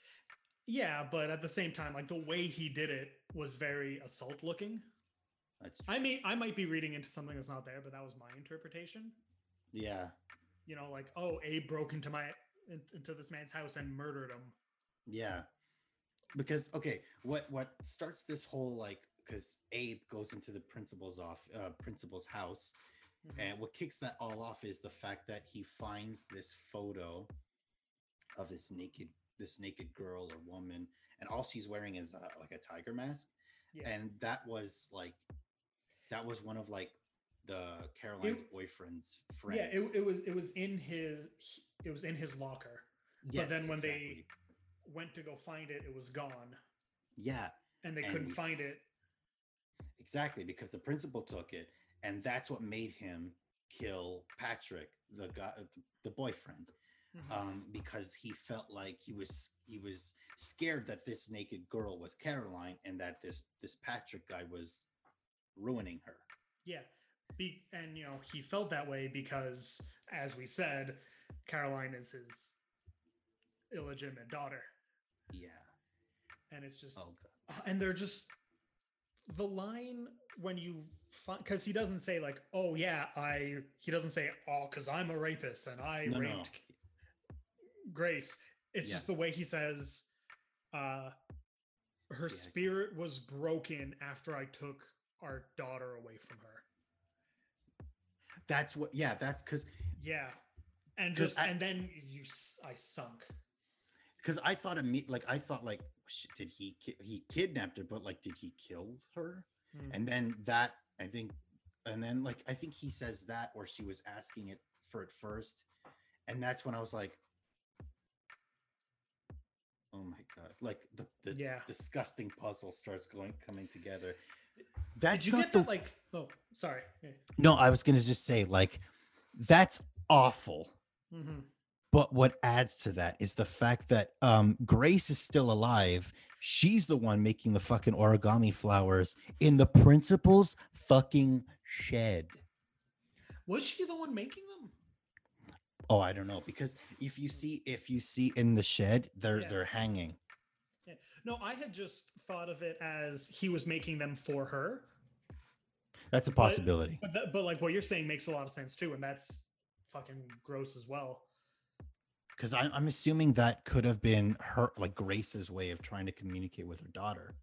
Speaker 2: Yeah, but at the same time, like the way he did it was very assault looking.
Speaker 1: That's
Speaker 2: I mean, I might be reading into something that's not there, but that was my interpretation.
Speaker 1: yeah,
Speaker 2: You know, like, oh, Abe broke into my in- into this man's house and murdered him.
Speaker 1: yeah. Because okay, what what starts this whole like because Abe goes into the principal's off uh, principal's house,
Speaker 2: Mhm.
Speaker 1: and what kicks that all off is the fact that he finds this photo of this naked this naked girl or woman, and all she's wearing is uh, like a tiger mask,
Speaker 2: Yeah.
Speaker 1: and that was like that was one of like the Caroline's boyfriend's friends.
Speaker 2: Yeah, it, it was it was in his it was in his locker. but then when they- Went to go find it, it was gone,
Speaker 1: yeah
Speaker 2: and they
Speaker 1: And
Speaker 2: couldn't find it.
Speaker 1: exactly because the principal took it and that's what made him kill patrick the guy the boyfriend
Speaker 2: Mhm.
Speaker 1: um because he felt like he was he was scared that this naked girl was caroline and that this this patrick guy was ruining her
Speaker 2: Yeah. Be, and you know, he felt that way because as we said, Caroline is his illegitimate daughter.
Speaker 1: yeah
Speaker 2: And it's just
Speaker 1: oh god
Speaker 2: uh, and they're just the line when you find because he doesn't say like, oh yeah, I he doesn't say, oh, because I'm a rapist and I
Speaker 1: No, no,
Speaker 2: raped
Speaker 1: no.
Speaker 2: Grace. It's
Speaker 1: Yeah.
Speaker 2: just the way he says uh her
Speaker 1: Yeah.
Speaker 2: spirit was broken after I took our daughter away from her.
Speaker 1: that's what yeah that's because
Speaker 2: Yeah. And just
Speaker 1: I-
Speaker 2: and then you i sunk.
Speaker 1: because i thought imme- like i thought like did he ki- he kidnapped her but like did he kill her
Speaker 2: Mm.
Speaker 1: and then that i think and then like i think he says that or she was asking it for it first and that's when i was like oh my god like the, the
Speaker 2: Yeah.
Speaker 1: disgusting puzzle starts going coming together
Speaker 2: Did you get
Speaker 1: the
Speaker 2: that like oh sorry.
Speaker 1: no i was gonna just say like that's awful
Speaker 2: hmm
Speaker 1: but what adds to that is the fact that um grace is still alive she's the one making the fucking origami flowers in the principal's fucking shed
Speaker 2: Was she the one making them?
Speaker 1: Oh, I don't know because if you see if you see in the shed, they're
Speaker 2: Yeah.
Speaker 1: they're hanging.
Speaker 2: No, I had just thought of it as he was making them for her.
Speaker 1: That's a possibility.
Speaker 2: But that, but like what you're saying makes a lot of sense too, and that's fucking gross as well.
Speaker 1: Because I'm I'm assuming that could have been her like Grace's way of trying to communicate with her daughter.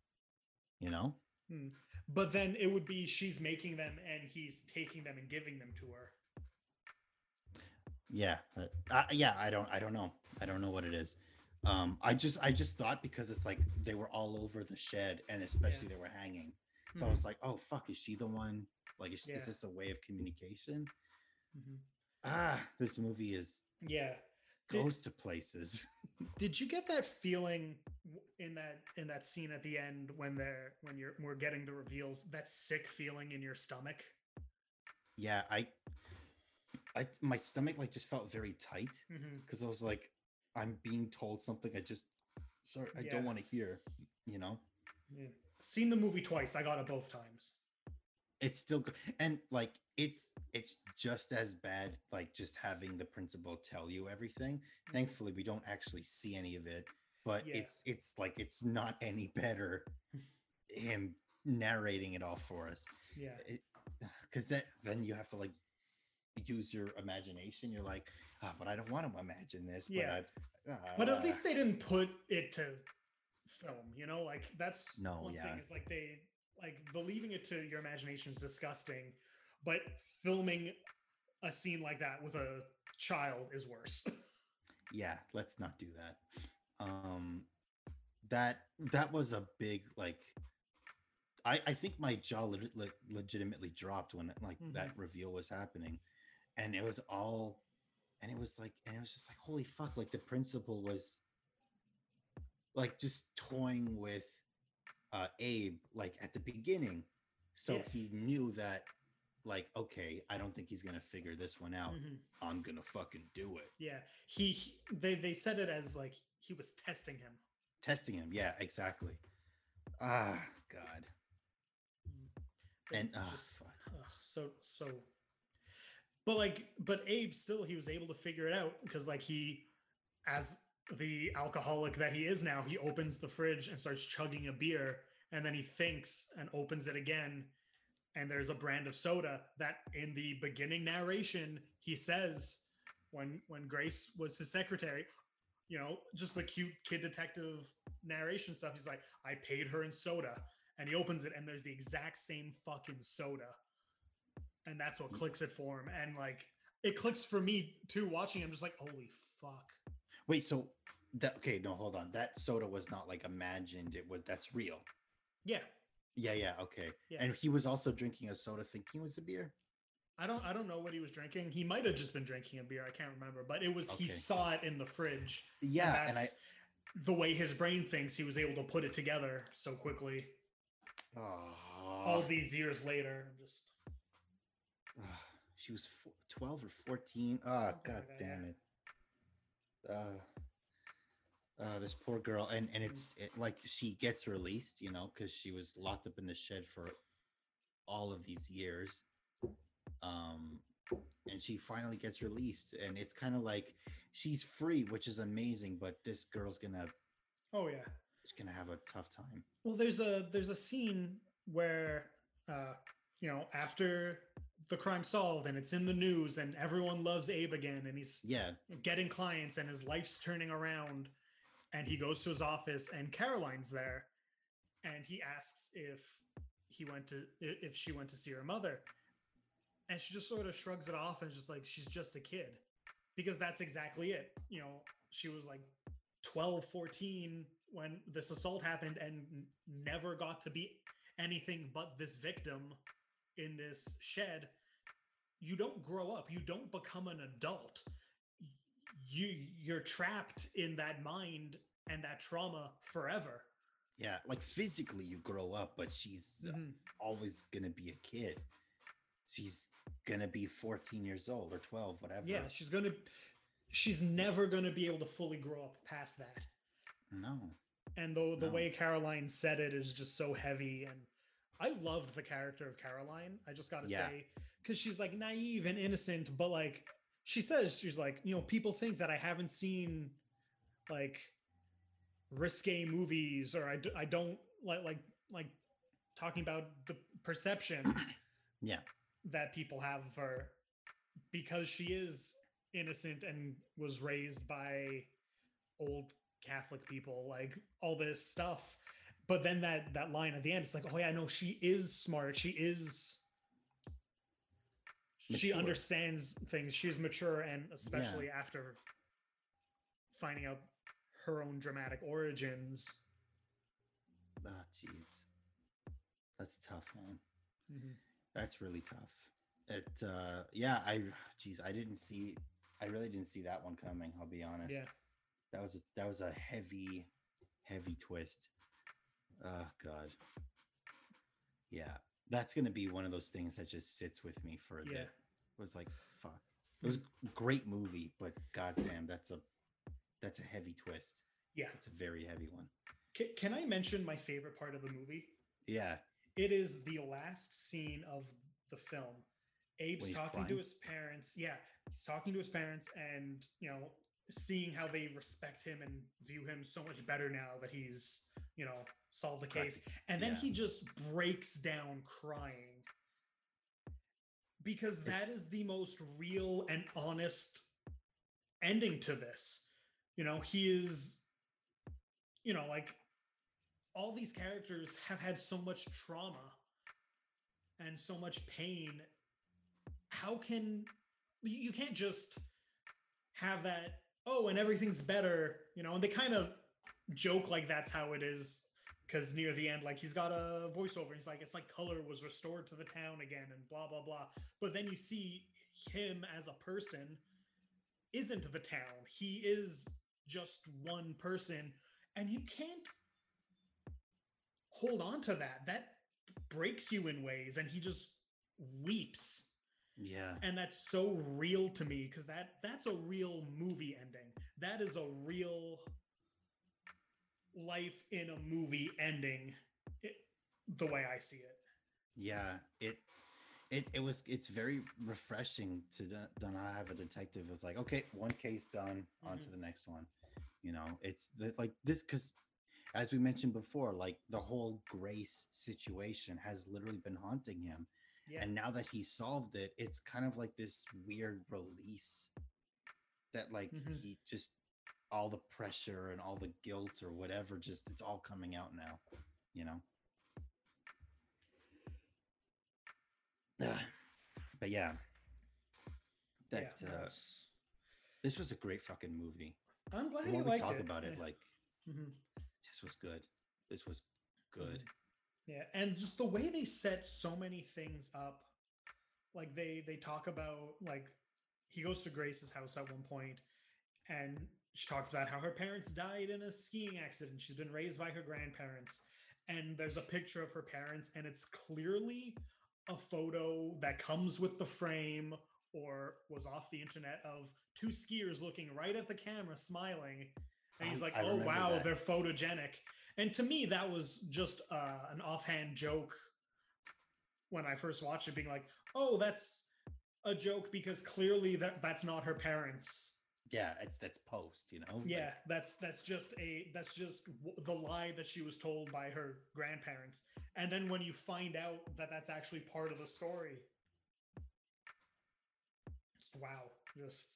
Speaker 1: You know?
Speaker 2: Hmm. But then it would be she's making them and he's taking them and giving them to her.
Speaker 1: Yeah. uh, I, yeah. I don't I don't know. I don't know what it is. Um, I just I just thought because it's like they were all over the shed and especially they were hanging. So I
Speaker 2: Mhm.
Speaker 1: was like, oh fuck, is she the one? Like, is,
Speaker 2: Yeah.
Speaker 1: is this a way of communication?
Speaker 2: Mhm.
Speaker 1: Ah, this movie is
Speaker 2: Yeah. Did-
Speaker 1: goes to places.
Speaker 2: Did you get that feeling in that in that scene at the end when they're when you're we're getting the reveals? That sick feeling in your stomach.
Speaker 1: yeah, I, I my stomach like just felt very tight because I was like, I'm being told something I just, sorry, I
Speaker 2: Yeah.
Speaker 1: don't want to hear. You know,
Speaker 2: Yeah. Seen the movie twice. I got it both times.
Speaker 1: It's still good, and like it's it's just as bad. Like just having the principal tell you everything.
Speaker 2: Mhm.
Speaker 1: Thankfully, we don't actually see any of it, but
Speaker 2: Yeah.
Speaker 1: it's it's like it's not any better. Him narrating it all for us.
Speaker 2: Yeah.
Speaker 1: because that then you have to like use your imagination. You're like, ah, but I don't want to imagine this.
Speaker 2: Yeah.
Speaker 1: but, I,
Speaker 2: But
Speaker 1: uh,
Speaker 2: at least they didn't put it to film, you know? Like that's
Speaker 1: No,
Speaker 2: one
Speaker 1: yeah.
Speaker 2: thing is like they like the leaving it to your imagination is disgusting, but filming a scene like that with a child is worse.
Speaker 1: yeah, let's not do that. Um, that that was a big like. I I think my jaw leg- le- legitimately dropped when like that reveal was happening, and it was all, and it was like, and it was just like, holy fuck! Like the principal was, like just toying with, uh, Abe like at the beginning, so
Speaker 2: Yeah.
Speaker 1: he knew that, like, okay, I don't think he's gonna figure this one out.
Speaker 2: Mhm.
Speaker 1: I'm gonna fucking do it.
Speaker 2: Yeah. He, he they they said it as like he was testing him.
Speaker 1: testing him. Yeah, exactly. Ah, God. And
Speaker 2: It's
Speaker 1: ah,
Speaker 2: just-. Ugh, so so but like but abe still he was able to figure it out because like he as the alcoholic that he is now he opens the fridge and starts chugging a beer and then he thinks and opens it again and there's a brand of soda that in the beginning narration he says when when grace was his secretary you know just the cute kid detective narration stuff he's like i paid her in soda and he opens it and there's the exact same fucking soda. And that's what clicks it for him. And like it clicks for me too watching him just like holy fuck
Speaker 1: Wait, so that okay? No, hold on. That soda was not like imagined. It was that's real.
Speaker 2: yeah
Speaker 1: Yeah, yeah, okay.
Speaker 2: Yeah.
Speaker 1: And he was also drinking a soda, thinking it was a beer.
Speaker 2: i don't i don't know what he was drinking he might have just been drinking a beer i can't remember but it was he saw it in the fridge
Speaker 1: Yeah, and I.
Speaker 2: the way his brain thinks he was able to put it together so quickly all
Speaker 1: Oh,
Speaker 2: these years later I'm just
Speaker 1: she was twelve or fourteen. Oh,
Speaker 2: Something
Speaker 1: god
Speaker 2: that,
Speaker 1: damn it. Uh, uh, this poor girl, and and it's it, like she gets released, you know, because she was locked up in the shed for all of these years. Um, and she finally gets released, and it's kind of like she's free, which is amazing. But this girl's gonna
Speaker 2: oh yeah
Speaker 1: she's gonna have a tough time.
Speaker 2: Well, there's a there's a scene where uh, you know after the crime solved and it's in the news and everyone loves Abe again and he's
Speaker 1: Yeah,
Speaker 2: getting clients and his life's turning around. And he goes to his office and Caroline's there. And he asks if he went to if she went to see her mother. And she just sort of shrugs it off and is just like she's just a kid. Because that's exactly it. You know she was like 12 14 when this assault happened and never got to be anything but this victim in this shed you don't grow up you don't become an adult you you're trapped in that mind and that trauma forever
Speaker 1: yeah. Like physically, you grow up, but she's uh,
Speaker 2: Mhm.
Speaker 1: always gonna be a kid. She's gonna be 14 years old or 12, whatever.
Speaker 2: yeah she's gonna she's never gonna be able to fully grow up past that
Speaker 1: No.
Speaker 2: and though the
Speaker 1: No.
Speaker 2: way caroline said it is just so heavy and i loved the character of caroline i just gotta
Speaker 1: Yeah.
Speaker 2: say because she's like naive and innocent but like she says she's like you know people think that i haven't seen like risque movies or i, d- I don't like like like talking about the perception
Speaker 1: Yeah.
Speaker 2: that people have of her because she is innocent and was raised by old Catholic people, like all this stuff. But then that that line at the end, it's like, oh yeah, no, she is smart. She is. She understands things. She's mature, and especially after finding out her own dramatic origins.
Speaker 1: Ah, jeez. That's tough, man.
Speaker 2: Mhm.
Speaker 1: That's really tough. It, uh, yeah, I, jeez, I didn't see, I really didn't see that one coming. I'll be honest.
Speaker 2: Yeah.
Speaker 1: That was a, that was a heavy, heavy twist. Oh God. Yeah, that's gonna be one of those things that just sits with me for a
Speaker 2: Yeah.
Speaker 1: bit. It was like, fuck. It was a great movie, but goddamn, that's a, that's a heavy twist.
Speaker 2: Yeah.
Speaker 1: It's a very heavy one.
Speaker 2: Can, can I mention my favorite part of the movie?
Speaker 1: Yeah.
Speaker 2: It is the last scene of the film. Abe's talking to his parents. Yeah, he's talking to his parents and, you know, seeing how they respect him and view him so much better now that he's, you know, solved the case. And then
Speaker 1: yeah.
Speaker 2: he just breaks down crying. Because that is the most real and honest ending to this. You know, he is, you know, like all these characters have had so much trauma and so much pain. How can you you can't just have that, oh, and everything's better, you know? And they kind of joke like that's how it is because near the end, like he's got a voiceover. He's like, it's like color was restored to the town again, and blah blah blah. But then you see him as a person isn't the town. He is just one person, and you can't hold on to that. That breaks you in ways, and he just weeps
Speaker 1: Yeah.
Speaker 2: and that's so real to me because that that's a real movie ending that is a real life in a movie ending it, the way I see it.
Speaker 1: Yeah, it it it was it's very refreshing to do do not have a detective. It's like okay, one case done, on to
Speaker 2: Mhm.
Speaker 1: the next one. You know, it's the, like this because as we mentioned before, like the whole Grace situation has literally been haunting him.
Speaker 2: Yeah.
Speaker 1: And now that he solved it, it's kind of like this weird release that like
Speaker 2: Mhm.
Speaker 1: he just all the pressure and all the guilt or whatever just it's all coming out now, you know. Ah, but yeah. That
Speaker 2: yeah,
Speaker 1: uh, this was a great fucking movie.
Speaker 2: I'm glad you
Speaker 1: we
Speaker 2: liked
Speaker 1: talk
Speaker 2: it.
Speaker 1: about it,
Speaker 2: yeah.
Speaker 1: like
Speaker 2: Mhm.
Speaker 1: this was good. This was good.
Speaker 2: Yeah, and just the way they set so many things up, like they they talk about like he goes to Grace's house at one point, and she talks about how her parents died in a skiing accident. She's been raised by her grandparents, and there's a picture of her parents, and it's clearly a photo that comes with the frame or was off the internet of two skiers looking right at the camera, smiling. And he's like,
Speaker 1: I
Speaker 2: "Oh wow,
Speaker 1: that.
Speaker 2: they're photogenic." And to me, that was just uh, an offhand joke when I first watched it, being like, "Oh, that's a joke because clearly that that's not her parents."
Speaker 1: Yeah, it's that's post, you know. like-
Speaker 2: Yeah, that's that's just a that's just w- the lie that she was told by her grandparents. And then when you find out that that's actually part of the story, it's wow, just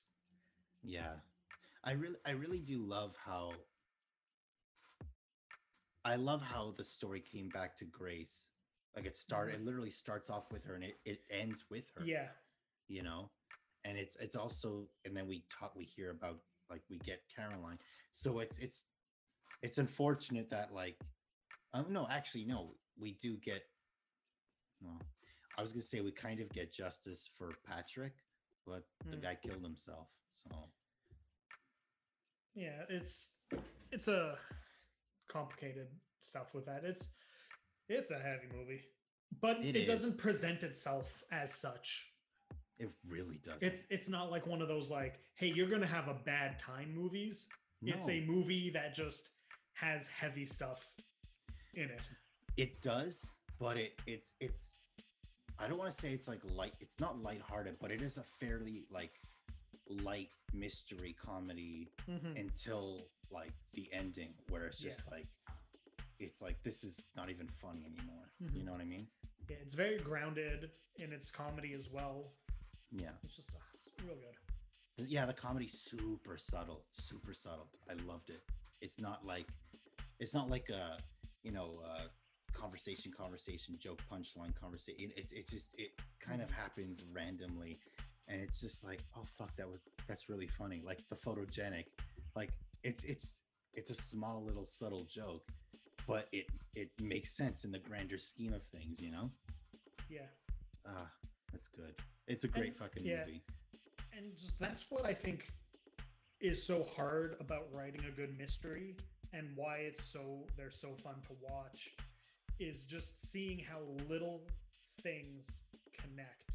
Speaker 1: Yeah. I really I really do love how I love how the story came back to Grace. Like it started it literally starts off with her and it, it ends with her.
Speaker 2: yeah,
Speaker 1: You know? And it's it's also and then we talk we hear about like we get Caroline. So it's it's it's unfortunate that like um no actually no we do get well I was gonna say we kind of get justice for Patrick, but the
Speaker 2: Mm.
Speaker 1: guy killed himself. So
Speaker 2: yeah, it's it's a complicated stuff with that. It's it's a heavy movie, but
Speaker 1: It
Speaker 2: it, doesn't present itself as such.
Speaker 1: It really does.
Speaker 2: It's it's not like one of those like, hey, you're gonna have a bad time movies. It's a movie that just has heavy stuff in it.
Speaker 1: it does, but it it's it's I don't want to say it's like light it's not lighthearted, but it is a fairly like light mystery comedy
Speaker 2: Mhm.
Speaker 1: until like the ending where it's
Speaker 2: Yeah.
Speaker 1: just like it's like this is not even funny anymore. You
Speaker 2: Mhm.
Speaker 1: know what I mean?
Speaker 2: Yeah, it's very grounded in its comedy as well.
Speaker 1: Yeah.
Speaker 2: It's just uh, it's real good.
Speaker 1: Yeah, the comedy's super subtle, super subtle. I loved it. It's not like it's not like a you know uh conversation conversation joke punchline conversation it's it's just it kind of happens randomly and it's just like oh fuck that was that's really funny like the photogenic like it's it's it's a small little subtle joke but it it makes sense in the grander scheme of things you know
Speaker 2: Yeah.
Speaker 1: ah that's good it's a great
Speaker 2: And-
Speaker 1: fucking
Speaker 2: yeah.
Speaker 1: movie
Speaker 2: and just that's what I think is so hard about writing a good mystery and why it's so they're so fun to watch is just seeing how little things connect.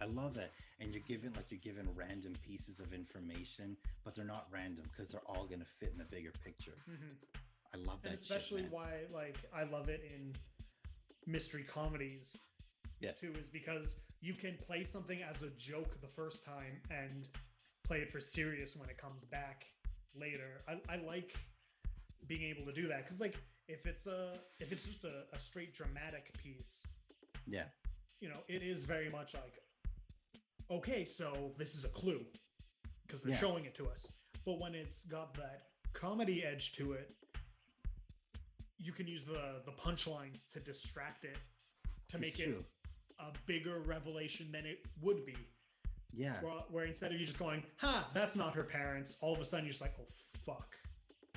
Speaker 1: I love that. I love that. And you're given like you're given random pieces of information, but they're not random because they're all gonna fit in the bigger picture. Mm-hmm. I love that.
Speaker 2: and especially
Speaker 1: man.
Speaker 2: why like I love it in mystery comedies
Speaker 1: Yeah.
Speaker 2: too is because you can play something as a joke the first time and play it for serious when it comes back later. I, I like being able to do that because like if it's a if it's just a, a straight dramatic piece,
Speaker 1: Yeah.
Speaker 2: you know, it is very much like okay, so this is a clue because they're
Speaker 1: Yeah.
Speaker 2: showing it to us. But when it's got that comedy edge to it, you can use the the punchlines to distract it to make it a bigger revelation than it would be.
Speaker 1: Yeah.
Speaker 2: Where, where instead of you just going, "Ha, that's not her parents," all of a sudden you're just like, "Oh fuck."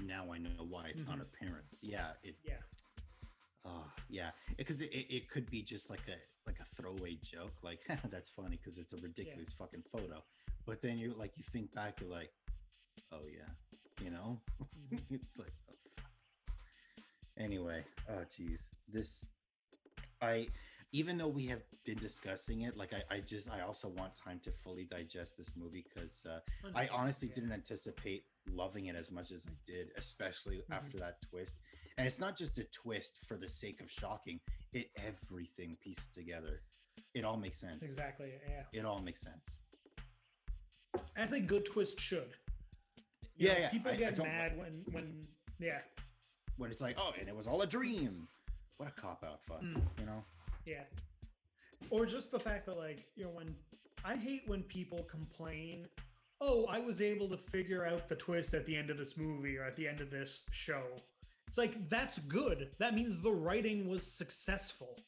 Speaker 1: now I know why it's not
Speaker 2: Mhm.
Speaker 1: her parents. Yeah. It
Speaker 2: Yeah.
Speaker 1: oh yeah. Because it, it, it could be just like a like a throwaway joke, like that's funny because it's a ridiculous fucking photo. But then you like you think back, you're like, oh yeah, you know?
Speaker 2: Mhm.
Speaker 1: it's like oh, anyway oh geez this i even though we have been discussing it, like I, I just I also want time to fully digest this movie because uh, I honestly
Speaker 2: yeah.
Speaker 1: didn't anticipate loving it as much as I did, especially
Speaker 2: Mhm.
Speaker 1: after that twist. And it's not just a twist for the sake of shocking; it everything pieced together. It all makes sense.
Speaker 2: Exactly. Yeah.
Speaker 1: It all makes sense.
Speaker 2: As a good twist should.
Speaker 1: Yeah, yeah,
Speaker 2: People
Speaker 1: I- I
Speaker 2: get
Speaker 1: don't
Speaker 2: mad when when yeah
Speaker 1: When it's like, oh, and it was all a dream. What a cop out fun,
Speaker 2: Mm.
Speaker 1: you know?
Speaker 2: yeah. Or just the fact that like you know when I hate when people complain, oh I was able to figure out the twist at the end of this movie or at the end of this show. It's like that's good. That means the writing was successful.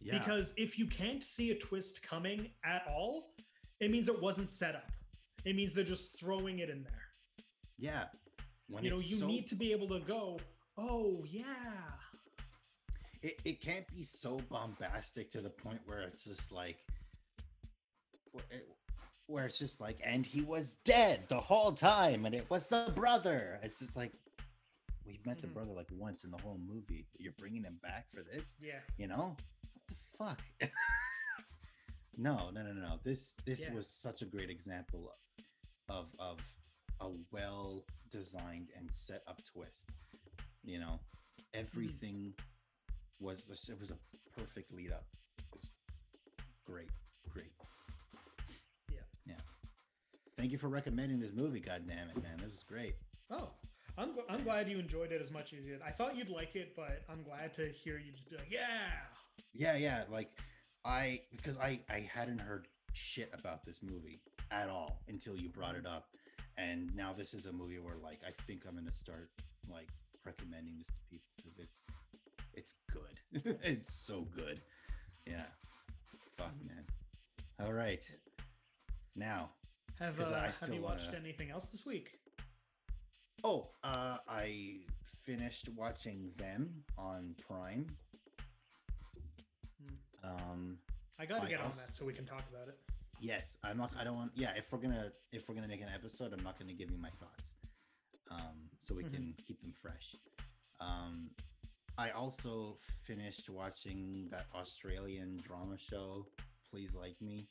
Speaker 1: Yeah.
Speaker 2: Because if you can't see a twist coming at all, it means it wasn't set up. It means they're just throwing it in there.
Speaker 1: yeah. When
Speaker 2: you know, you
Speaker 1: so-
Speaker 2: need to be able to go, oh yeah.
Speaker 1: it, it can't be so bombastic to the point where it's just like where it's just like and he was dead the whole time and it was the brother it's just like we met the
Speaker 2: Mhm.
Speaker 1: brother like once in the whole movie you're bringing him back for this?
Speaker 2: Yeah.
Speaker 1: you know? What the fuck? No no no no this this
Speaker 2: Yeah.
Speaker 1: was such a great example of of a well designed and set up twist you know? Everything was it was a perfect lead up. It was great great.
Speaker 2: Yeah.
Speaker 1: yeah. Thank you for recommending this movie god damn it man. This is great.
Speaker 2: Oh, I'm, gl- I'm glad you enjoyed it as much as you did. I thought you'd like it, but I'm glad to hear you just be like, yeah.
Speaker 1: Yeah, yeah. Like I because I I hadn't heard shit about this movie at all until you brought it up. And now this is a movie where like I think I'm gonna start like recommending this to people because it's it's good. it's so good. Yeah. Fuck man. All right. Now.
Speaker 2: Have, uh,
Speaker 1: I
Speaker 2: have you watched
Speaker 1: wanna-
Speaker 2: anything else this week?
Speaker 1: Oh, uh I finished watching them on Prime. Um
Speaker 2: I got to
Speaker 1: I
Speaker 2: get on that so we can talk about it.
Speaker 1: Yes, I'm not. I don't want. Yeah, if we're gonna if we're gonna make an episode, I'm not gonna give you my thoughts, um, so we can keep them fresh. Um, I also finished watching that Australian drama show. Please like me.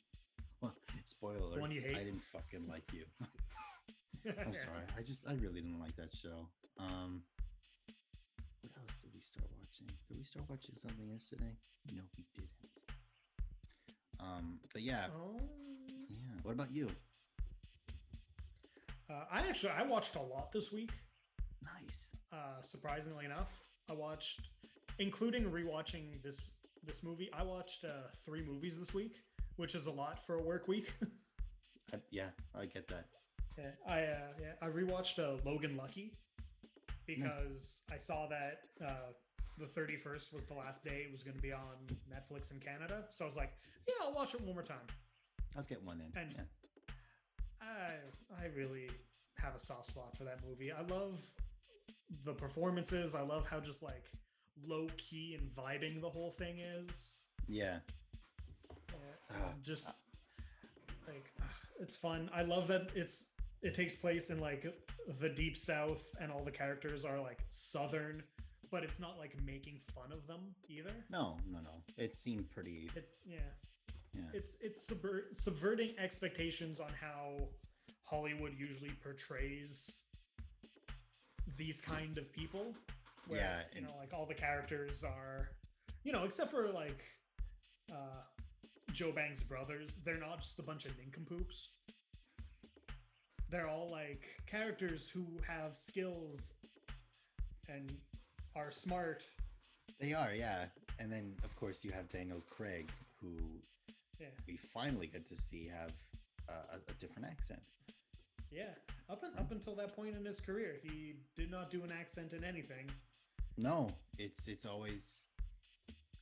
Speaker 1: Well, spoiler alert.
Speaker 2: one you hate?
Speaker 1: I didn't fucking like you. I'm sorry. I just I really didn't like that show. Um, what else did we start watching? Did we start watching something yesterday? No, we didn't. Um, but yeah,
Speaker 2: Oh.
Speaker 1: yeah. What about you?
Speaker 2: Uh, I actually I watched a lot this week.
Speaker 1: Nice.
Speaker 2: Uh, surprisingly enough, I watched, including rewatching this this movie. I watched uh, three movies this week, which is a lot for a work week.
Speaker 1: I, yeah, I get that.
Speaker 2: Yeah, I uh, yeah I rewatched uh, Logan Lucky because I saw that uh, the 31st was the last day it was going to be on Netflix in Canada. So I was like, yeah, I'll watch it one more time.
Speaker 1: I'll get one in.
Speaker 2: And-
Speaker 1: yeah.
Speaker 2: I I really have a soft spot for that movie. I love the performances. I love how just like low key and vibing the whole thing is.
Speaker 1: yeah.
Speaker 2: Uh,
Speaker 1: Ah,
Speaker 2: just like it's fun. I love that it's it takes place in like the deep south and all the characters are like southern, but it's not like making fun of them either.
Speaker 1: No, no, no. It seemed pretty.
Speaker 2: It's yeah.
Speaker 1: Yeah.
Speaker 2: It's it's subver- subverting expectations on how Hollywood usually portrays these kind of people. Where,
Speaker 1: Yeah,
Speaker 2: you know, like all the characters are, you know, except for like uh, Joe Bang's brothers, they're not just a bunch of nincompoops. They're all like characters who have skills and are smart.
Speaker 1: They are, yeah. And then, of course, you have Daniel Craig, who
Speaker 2: Yeah,
Speaker 1: we finally get to see have a, a different accent.
Speaker 2: yeah. Up and up until that point in his career, he did not do an accent in anything.
Speaker 1: No, it's it's always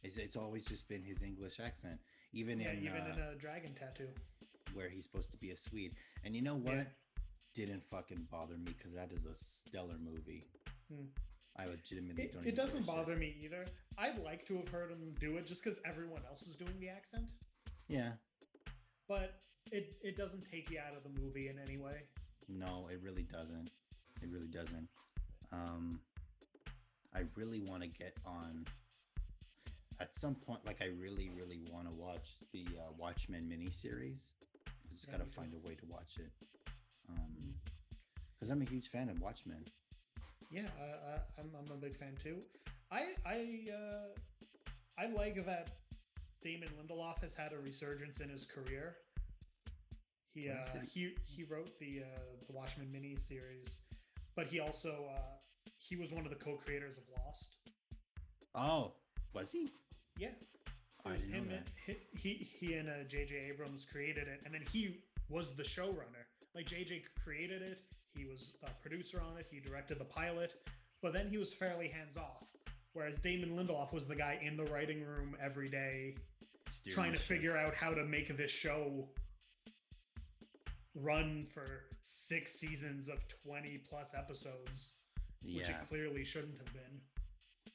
Speaker 1: it's, it's always just been his English accent, even
Speaker 2: Yeah,
Speaker 1: in
Speaker 2: even
Speaker 1: uh,
Speaker 2: in a dragon tattoo.
Speaker 1: where he's supposed to be a Swede. And you know what?
Speaker 2: Yeah.
Speaker 1: Didn't fucking bother me because that is a stellar movie.
Speaker 2: Hmm.
Speaker 1: I legitimately
Speaker 2: It,
Speaker 1: don't.
Speaker 2: it doesn't bother me either. I'd like to have heard him do it just because everyone else is doing the accent,
Speaker 1: Yeah,
Speaker 2: but it it doesn't take you out of the movie in any way.
Speaker 1: no, it really doesn't. It really doesn't. Um, I really want to get on. at some point, like I really, really want to watch the uh, Watchmen miniseries. I just
Speaker 2: Yeah,
Speaker 1: gotta find a way to watch it. Um, because I'm a huge fan of Watchmen.
Speaker 2: Yeah, I, I, I'm, I'm a big fan too. I I uh, I like that Damon Lindelof has had a resurgence in his career. He uh, he he wrote the uh, the Watchmen mini series, but he also uh, he was one of the co-creators of Lost.
Speaker 1: Oh, was he?
Speaker 2: Yeah,
Speaker 1: I didn't know
Speaker 2: him.
Speaker 1: that.
Speaker 2: and- He he, he and uh, J.J. Abrams created it, and then he was the showrunner. Like J.J. created it, he was a producer on it, he directed the pilot, but then he was fairly hands off. Whereas Damon Lindelof was the guy in the writing room every day,
Speaker 1: Steering
Speaker 2: trying to
Speaker 1: ship.
Speaker 2: figure out how to make this show run for six seasons of 20 plus episodes, which it clearly shouldn't have been.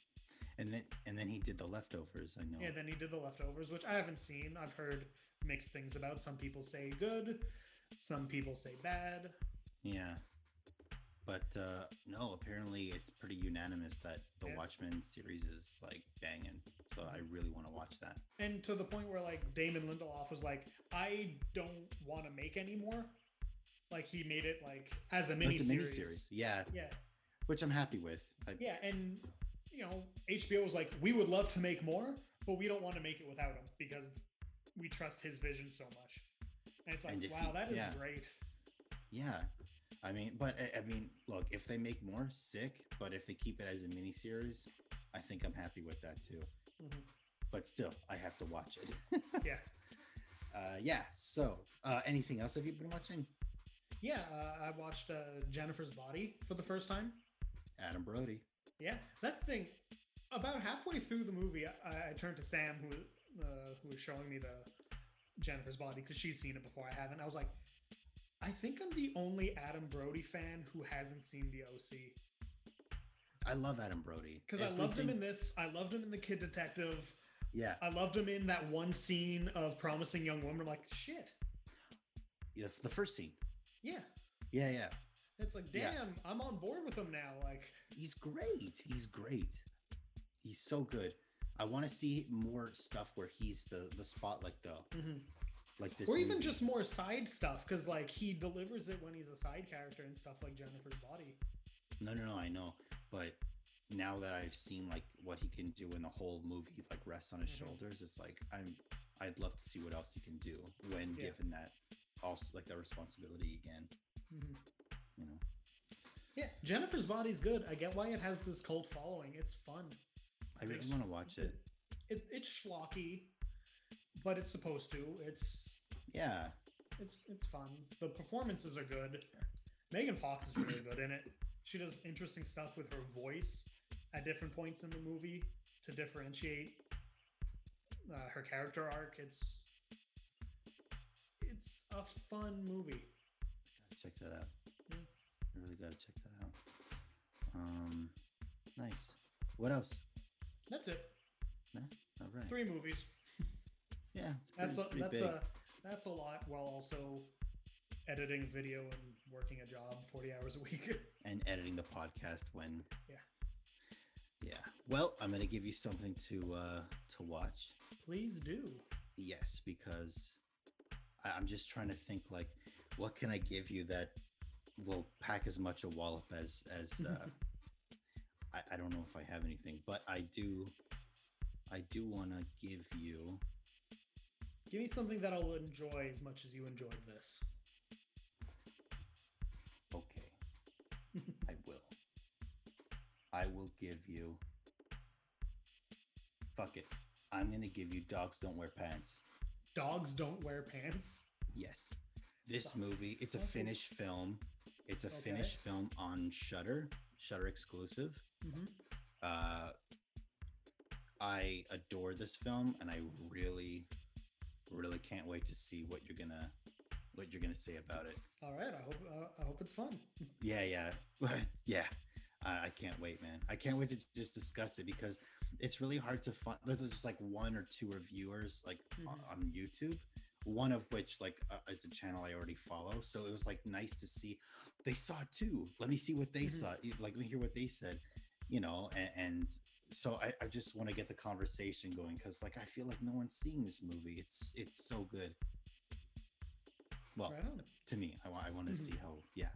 Speaker 1: and then and then he did the leftovers. I know.
Speaker 2: Yeah, then he did the leftovers, which I haven't seen. I've heard mixed things about. Some people say good, some people say bad.
Speaker 1: Yeah. But uh no, apparently it's pretty unanimous that the
Speaker 2: Yeah.
Speaker 1: Watchmen series is like banging. So I really want to watch that.
Speaker 2: And to the point where like Damon Lindelof was like, I don't want to make anymore. Like he made it like as a mini series.
Speaker 1: Yeah,
Speaker 2: Yeah,
Speaker 1: which I'm happy with. I,
Speaker 2: yeah, and you know HBO was like, we would love to make more, but we don't want to make it without him because we trust his vision so much. And it's like,
Speaker 1: And
Speaker 2: wow, that is
Speaker 1: yeah.
Speaker 2: great.
Speaker 1: Yeah. I mean, but I- I mean, look, if they make more, sick. But if they keep it as a miniseries, I think I'm happy with that too.
Speaker 2: Mhm.
Speaker 1: But still, I have to watch it.
Speaker 2: Yeah.
Speaker 1: Uh, yeah. So, uh, anything else have you been watching?
Speaker 2: Yeah, uh, I watched uh, Jennifer's Body for the first time.
Speaker 1: Adam Brody.
Speaker 2: Yeah, that's the thing. About halfway through the movie, I, I turned to Sam, who uh, who was showing me the Jennifer's Body because she'd seen it before I haven't. I was like, I think I'm the only Adam Brody fan who hasn't seen the OC
Speaker 1: I love Adam Brody
Speaker 2: because I loved him in this. I loved him in The Kid Detective.
Speaker 1: Yeah,
Speaker 2: I loved him in that one scene of promising young woman. I'm like, shit,
Speaker 1: yeah, the first scene.
Speaker 2: yeah.
Speaker 1: Yeah, yeah.
Speaker 2: It's like, damn,
Speaker 1: Yeah.
Speaker 2: I'm on board with him now. Like,
Speaker 1: He's great. He's great. He's so good. I want to see more stuff where he's the the spotlight though,
Speaker 2: mhm.
Speaker 1: like this.
Speaker 2: or even
Speaker 1: movie.
Speaker 2: just more side stuff because like he delivers it when he's a side character and stuff like Jennifer's Body.
Speaker 1: no, no, no. I know, but now that I've seen like what he can do in the whole movie, like rests on his
Speaker 2: Mhm.
Speaker 1: shoulders, it's like I'm. I'd love to see what else he can do when
Speaker 2: Yeah.
Speaker 1: given that also like that responsibility again.
Speaker 2: Mhm.
Speaker 1: You know.
Speaker 2: Yeah, Jennifer's Body's good. I get why it has this cult following. It's fun.
Speaker 1: I really want to watch it.
Speaker 2: It, it's schlocky, but it's supposed to. It's
Speaker 1: Yeah.
Speaker 2: it's it's fun. The performances are good. Megan Fox is really good in it. She does interesting stuff with her voice at different points in the movie to differentiate uh, her character arc. It's it's a fun movie.
Speaker 1: Gotta check that out.
Speaker 2: Yeah.
Speaker 1: I really gotta check that out. Um, nice. What else?
Speaker 2: That's it.
Speaker 1: No? All right.
Speaker 2: Three movies.
Speaker 1: Yeah, pretty,
Speaker 2: That's a, that's
Speaker 1: big.
Speaker 2: a that's a lot while also editing video and working a job 40 hours a week.
Speaker 1: and editing the podcast when.
Speaker 2: Yeah.
Speaker 1: Yeah. Well, I'm gonna give you something to uh to watch.
Speaker 2: Please do.
Speaker 1: Yes, because I, I'm just trying to think like, what can I give you that will pack as much a wallop as as uh, I, I don't know if I have anything, but I do. I do want to give you.
Speaker 2: Give me something that I'll enjoy as much as you enjoyed this.
Speaker 1: Okay, I will. I will give you. Fuck it. I'm gonna give you dogs don't wear pants.
Speaker 2: Dogs don't wear pants.
Speaker 1: Yes. This movie, it's a
Speaker 2: Okay.
Speaker 1: Finnish film. It's a
Speaker 2: Okay.
Speaker 1: Finnish film on Shudder, Shudder exclusive.
Speaker 2: Mhm.
Speaker 1: Uh I adore this film and I really really can't wait to see what you're gonna what you're gonna say about it.
Speaker 2: All right. I hope uh, I hope it's fun.
Speaker 1: Yeah, yeah. yeah. I, I can't wait, man. I can't wait to just discuss it because it's really hard to find. There's just like one or two reviewers like on,
Speaker 2: Mhm.
Speaker 1: on YouTube. One of which like uh, is a channel I already follow, so it was like nice to see they saw it too. Let me see what they
Speaker 2: Mhm.
Speaker 1: saw. Like let me hear what they said. You know, and, and so I, I just want to get the conversation going because like I feel like no one's seeing this movie. It's it's so good. Well,
Speaker 2: Right
Speaker 1: to me, I, I want to
Speaker 2: Mhm.
Speaker 1: see how. Yeah,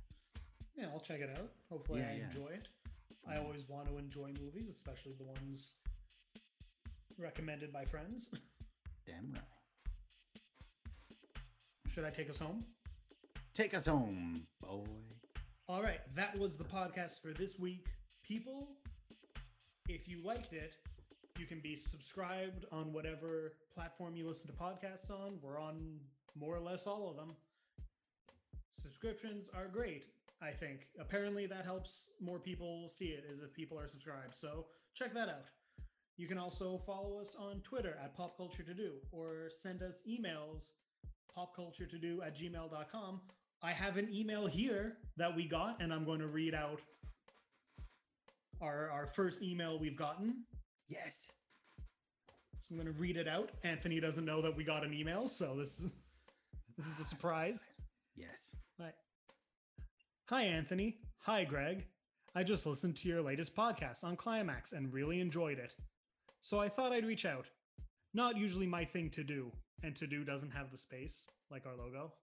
Speaker 2: Yeah, I'll check it out. Hopefully,
Speaker 1: Yeah,
Speaker 2: I
Speaker 1: yeah.
Speaker 2: enjoy it. I always want to enjoy movies, especially the ones recommended by friends.
Speaker 1: damn right.
Speaker 2: Should I take us home?
Speaker 1: Take us home, boy.
Speaker 2: All right, that was the podcast for this week. People, if you liked it, you can be subscribed on whatever platform you listen to podcasts on. We're on more or less all of them. Subscriptions are great, I think. Apparently, that helps more people see it as if people are subscribed. So check that out. You can also follow us on Twitter at Pop Culture To Do or send us emails popculturetodo at gmail.com. I have an email here that we got, and I'm going to read out our, our first email we've gotten.
Speaker 1: Yes.
Speaker 2: So I'm going to read it out. Anthony doesn't know that we got an email, so this is this is a surprise.
Speaker 1: Yes.
Speaker 2: Hi. Hi, Anthony. Hi, Greg. I just listened to your latest podcast on Climax and really enjoyed it. So I thought I'd reach out. Not usually my thing to do, and to do doesn't have the space like our logo.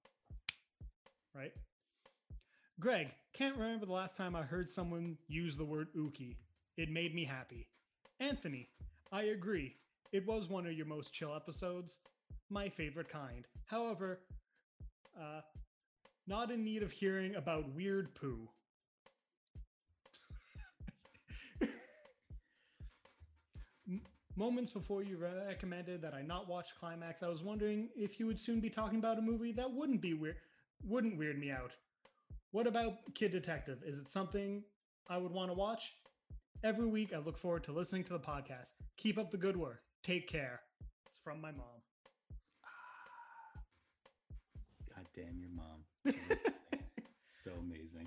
Speaker 2: Right? Greg, can't remember the last time I heard someone use the word ookie. It made me happy. Anthony, I agree. It was one of your most chill episodes. My favorite kind. However, uh, not in need of hearing about weird poo. Moments before you recommended that I not watch Climax, I was wondering if you would soon be talking about a movie that wouldn't be weird, wouldn't weird me out. What about Kid Detective? Is it something I would want to watch? Every week, I look forward to listening to the podcast. Keep up the good work. Take care. It's from my mom.
Speaker 1: God damn your mom. so amazing.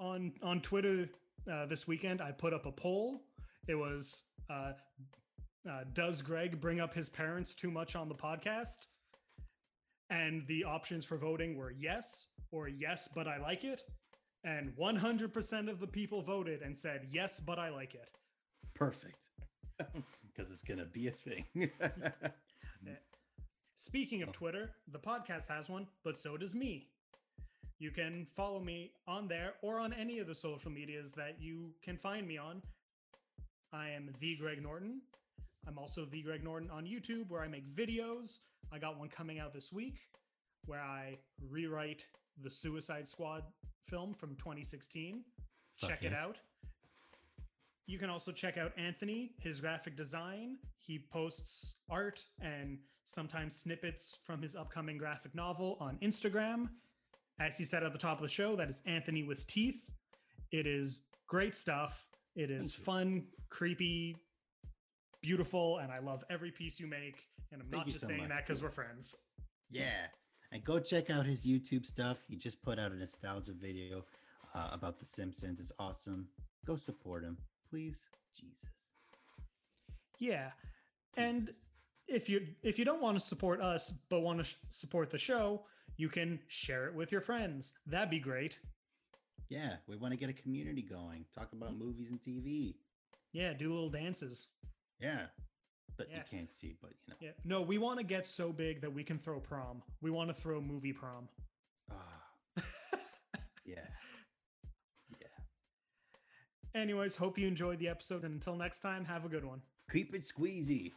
Speaker 2: on on Twitter uh, this weekend, I put up a poll. It was, uh, uh, does Greg bring up his parents too much on the podcast? And the options for voting were yes or yes, but I like it. And 100% of the people voted and said yes, but I like it.
Speaker 1: Perfect. Because it's gonna be a thing.
Speaker 2: Eh, speaking of Twitter, the podcast has one, but so does me. You can follow me on there or on any of the social medias that you can find me on. I am the Greg Norton. I'm also the Greg Norton on YouTube where I make videos. I got one coming out this week where I rewrite the Suicide Squad film from 2016.
Speaker 1: Fuck
Speaker 2: Check it out. You can also check out Anthony, his graphic design. He posts art and sometimes snippets from his upcoming graphic novel on Instagram. As he said at the top of the show, that is Anthony with Teeth. It is great stuff. It is fun, creepy, beautiful, and I love every piece you make. And I'm
Speaker 1: Thank
Speaker 2: not just
Speaker 1: so
Speaker 2: saying
Speaker 1: much.
Speaker 2: that because we're friends.
Speaker 1: yeah. And go check out his YouTube stuff. He just put out a nostalgia video uh, about The Simpsons. It's awesome. Go support him, please. Jesus.
Speaker 2: Yeah. And
Speaker 1: Jesus.
Speaker 2: if you if you don't want to support us but want to sh- support the show, you can share it with your friends. That'd be great.
Speaker 1: yeah, we want to get a community going. Talk about movies and TV.
Speaker 2: Yeah, do little dances.
Speaker 1: Yeah. But
Speaker 2: Yeah.
Speaker 1: you can't see, but you know.
Speaker 2: Yeah. No, we want to get so big that we can throw prom. We want to throw movie prom.
Speaker 1: Ah, yeah. Yeah.
Speaker 2: Anyways, hope you enjoyed the episode and until next time, have a good one.
Speaker 1: Keep it squeezy.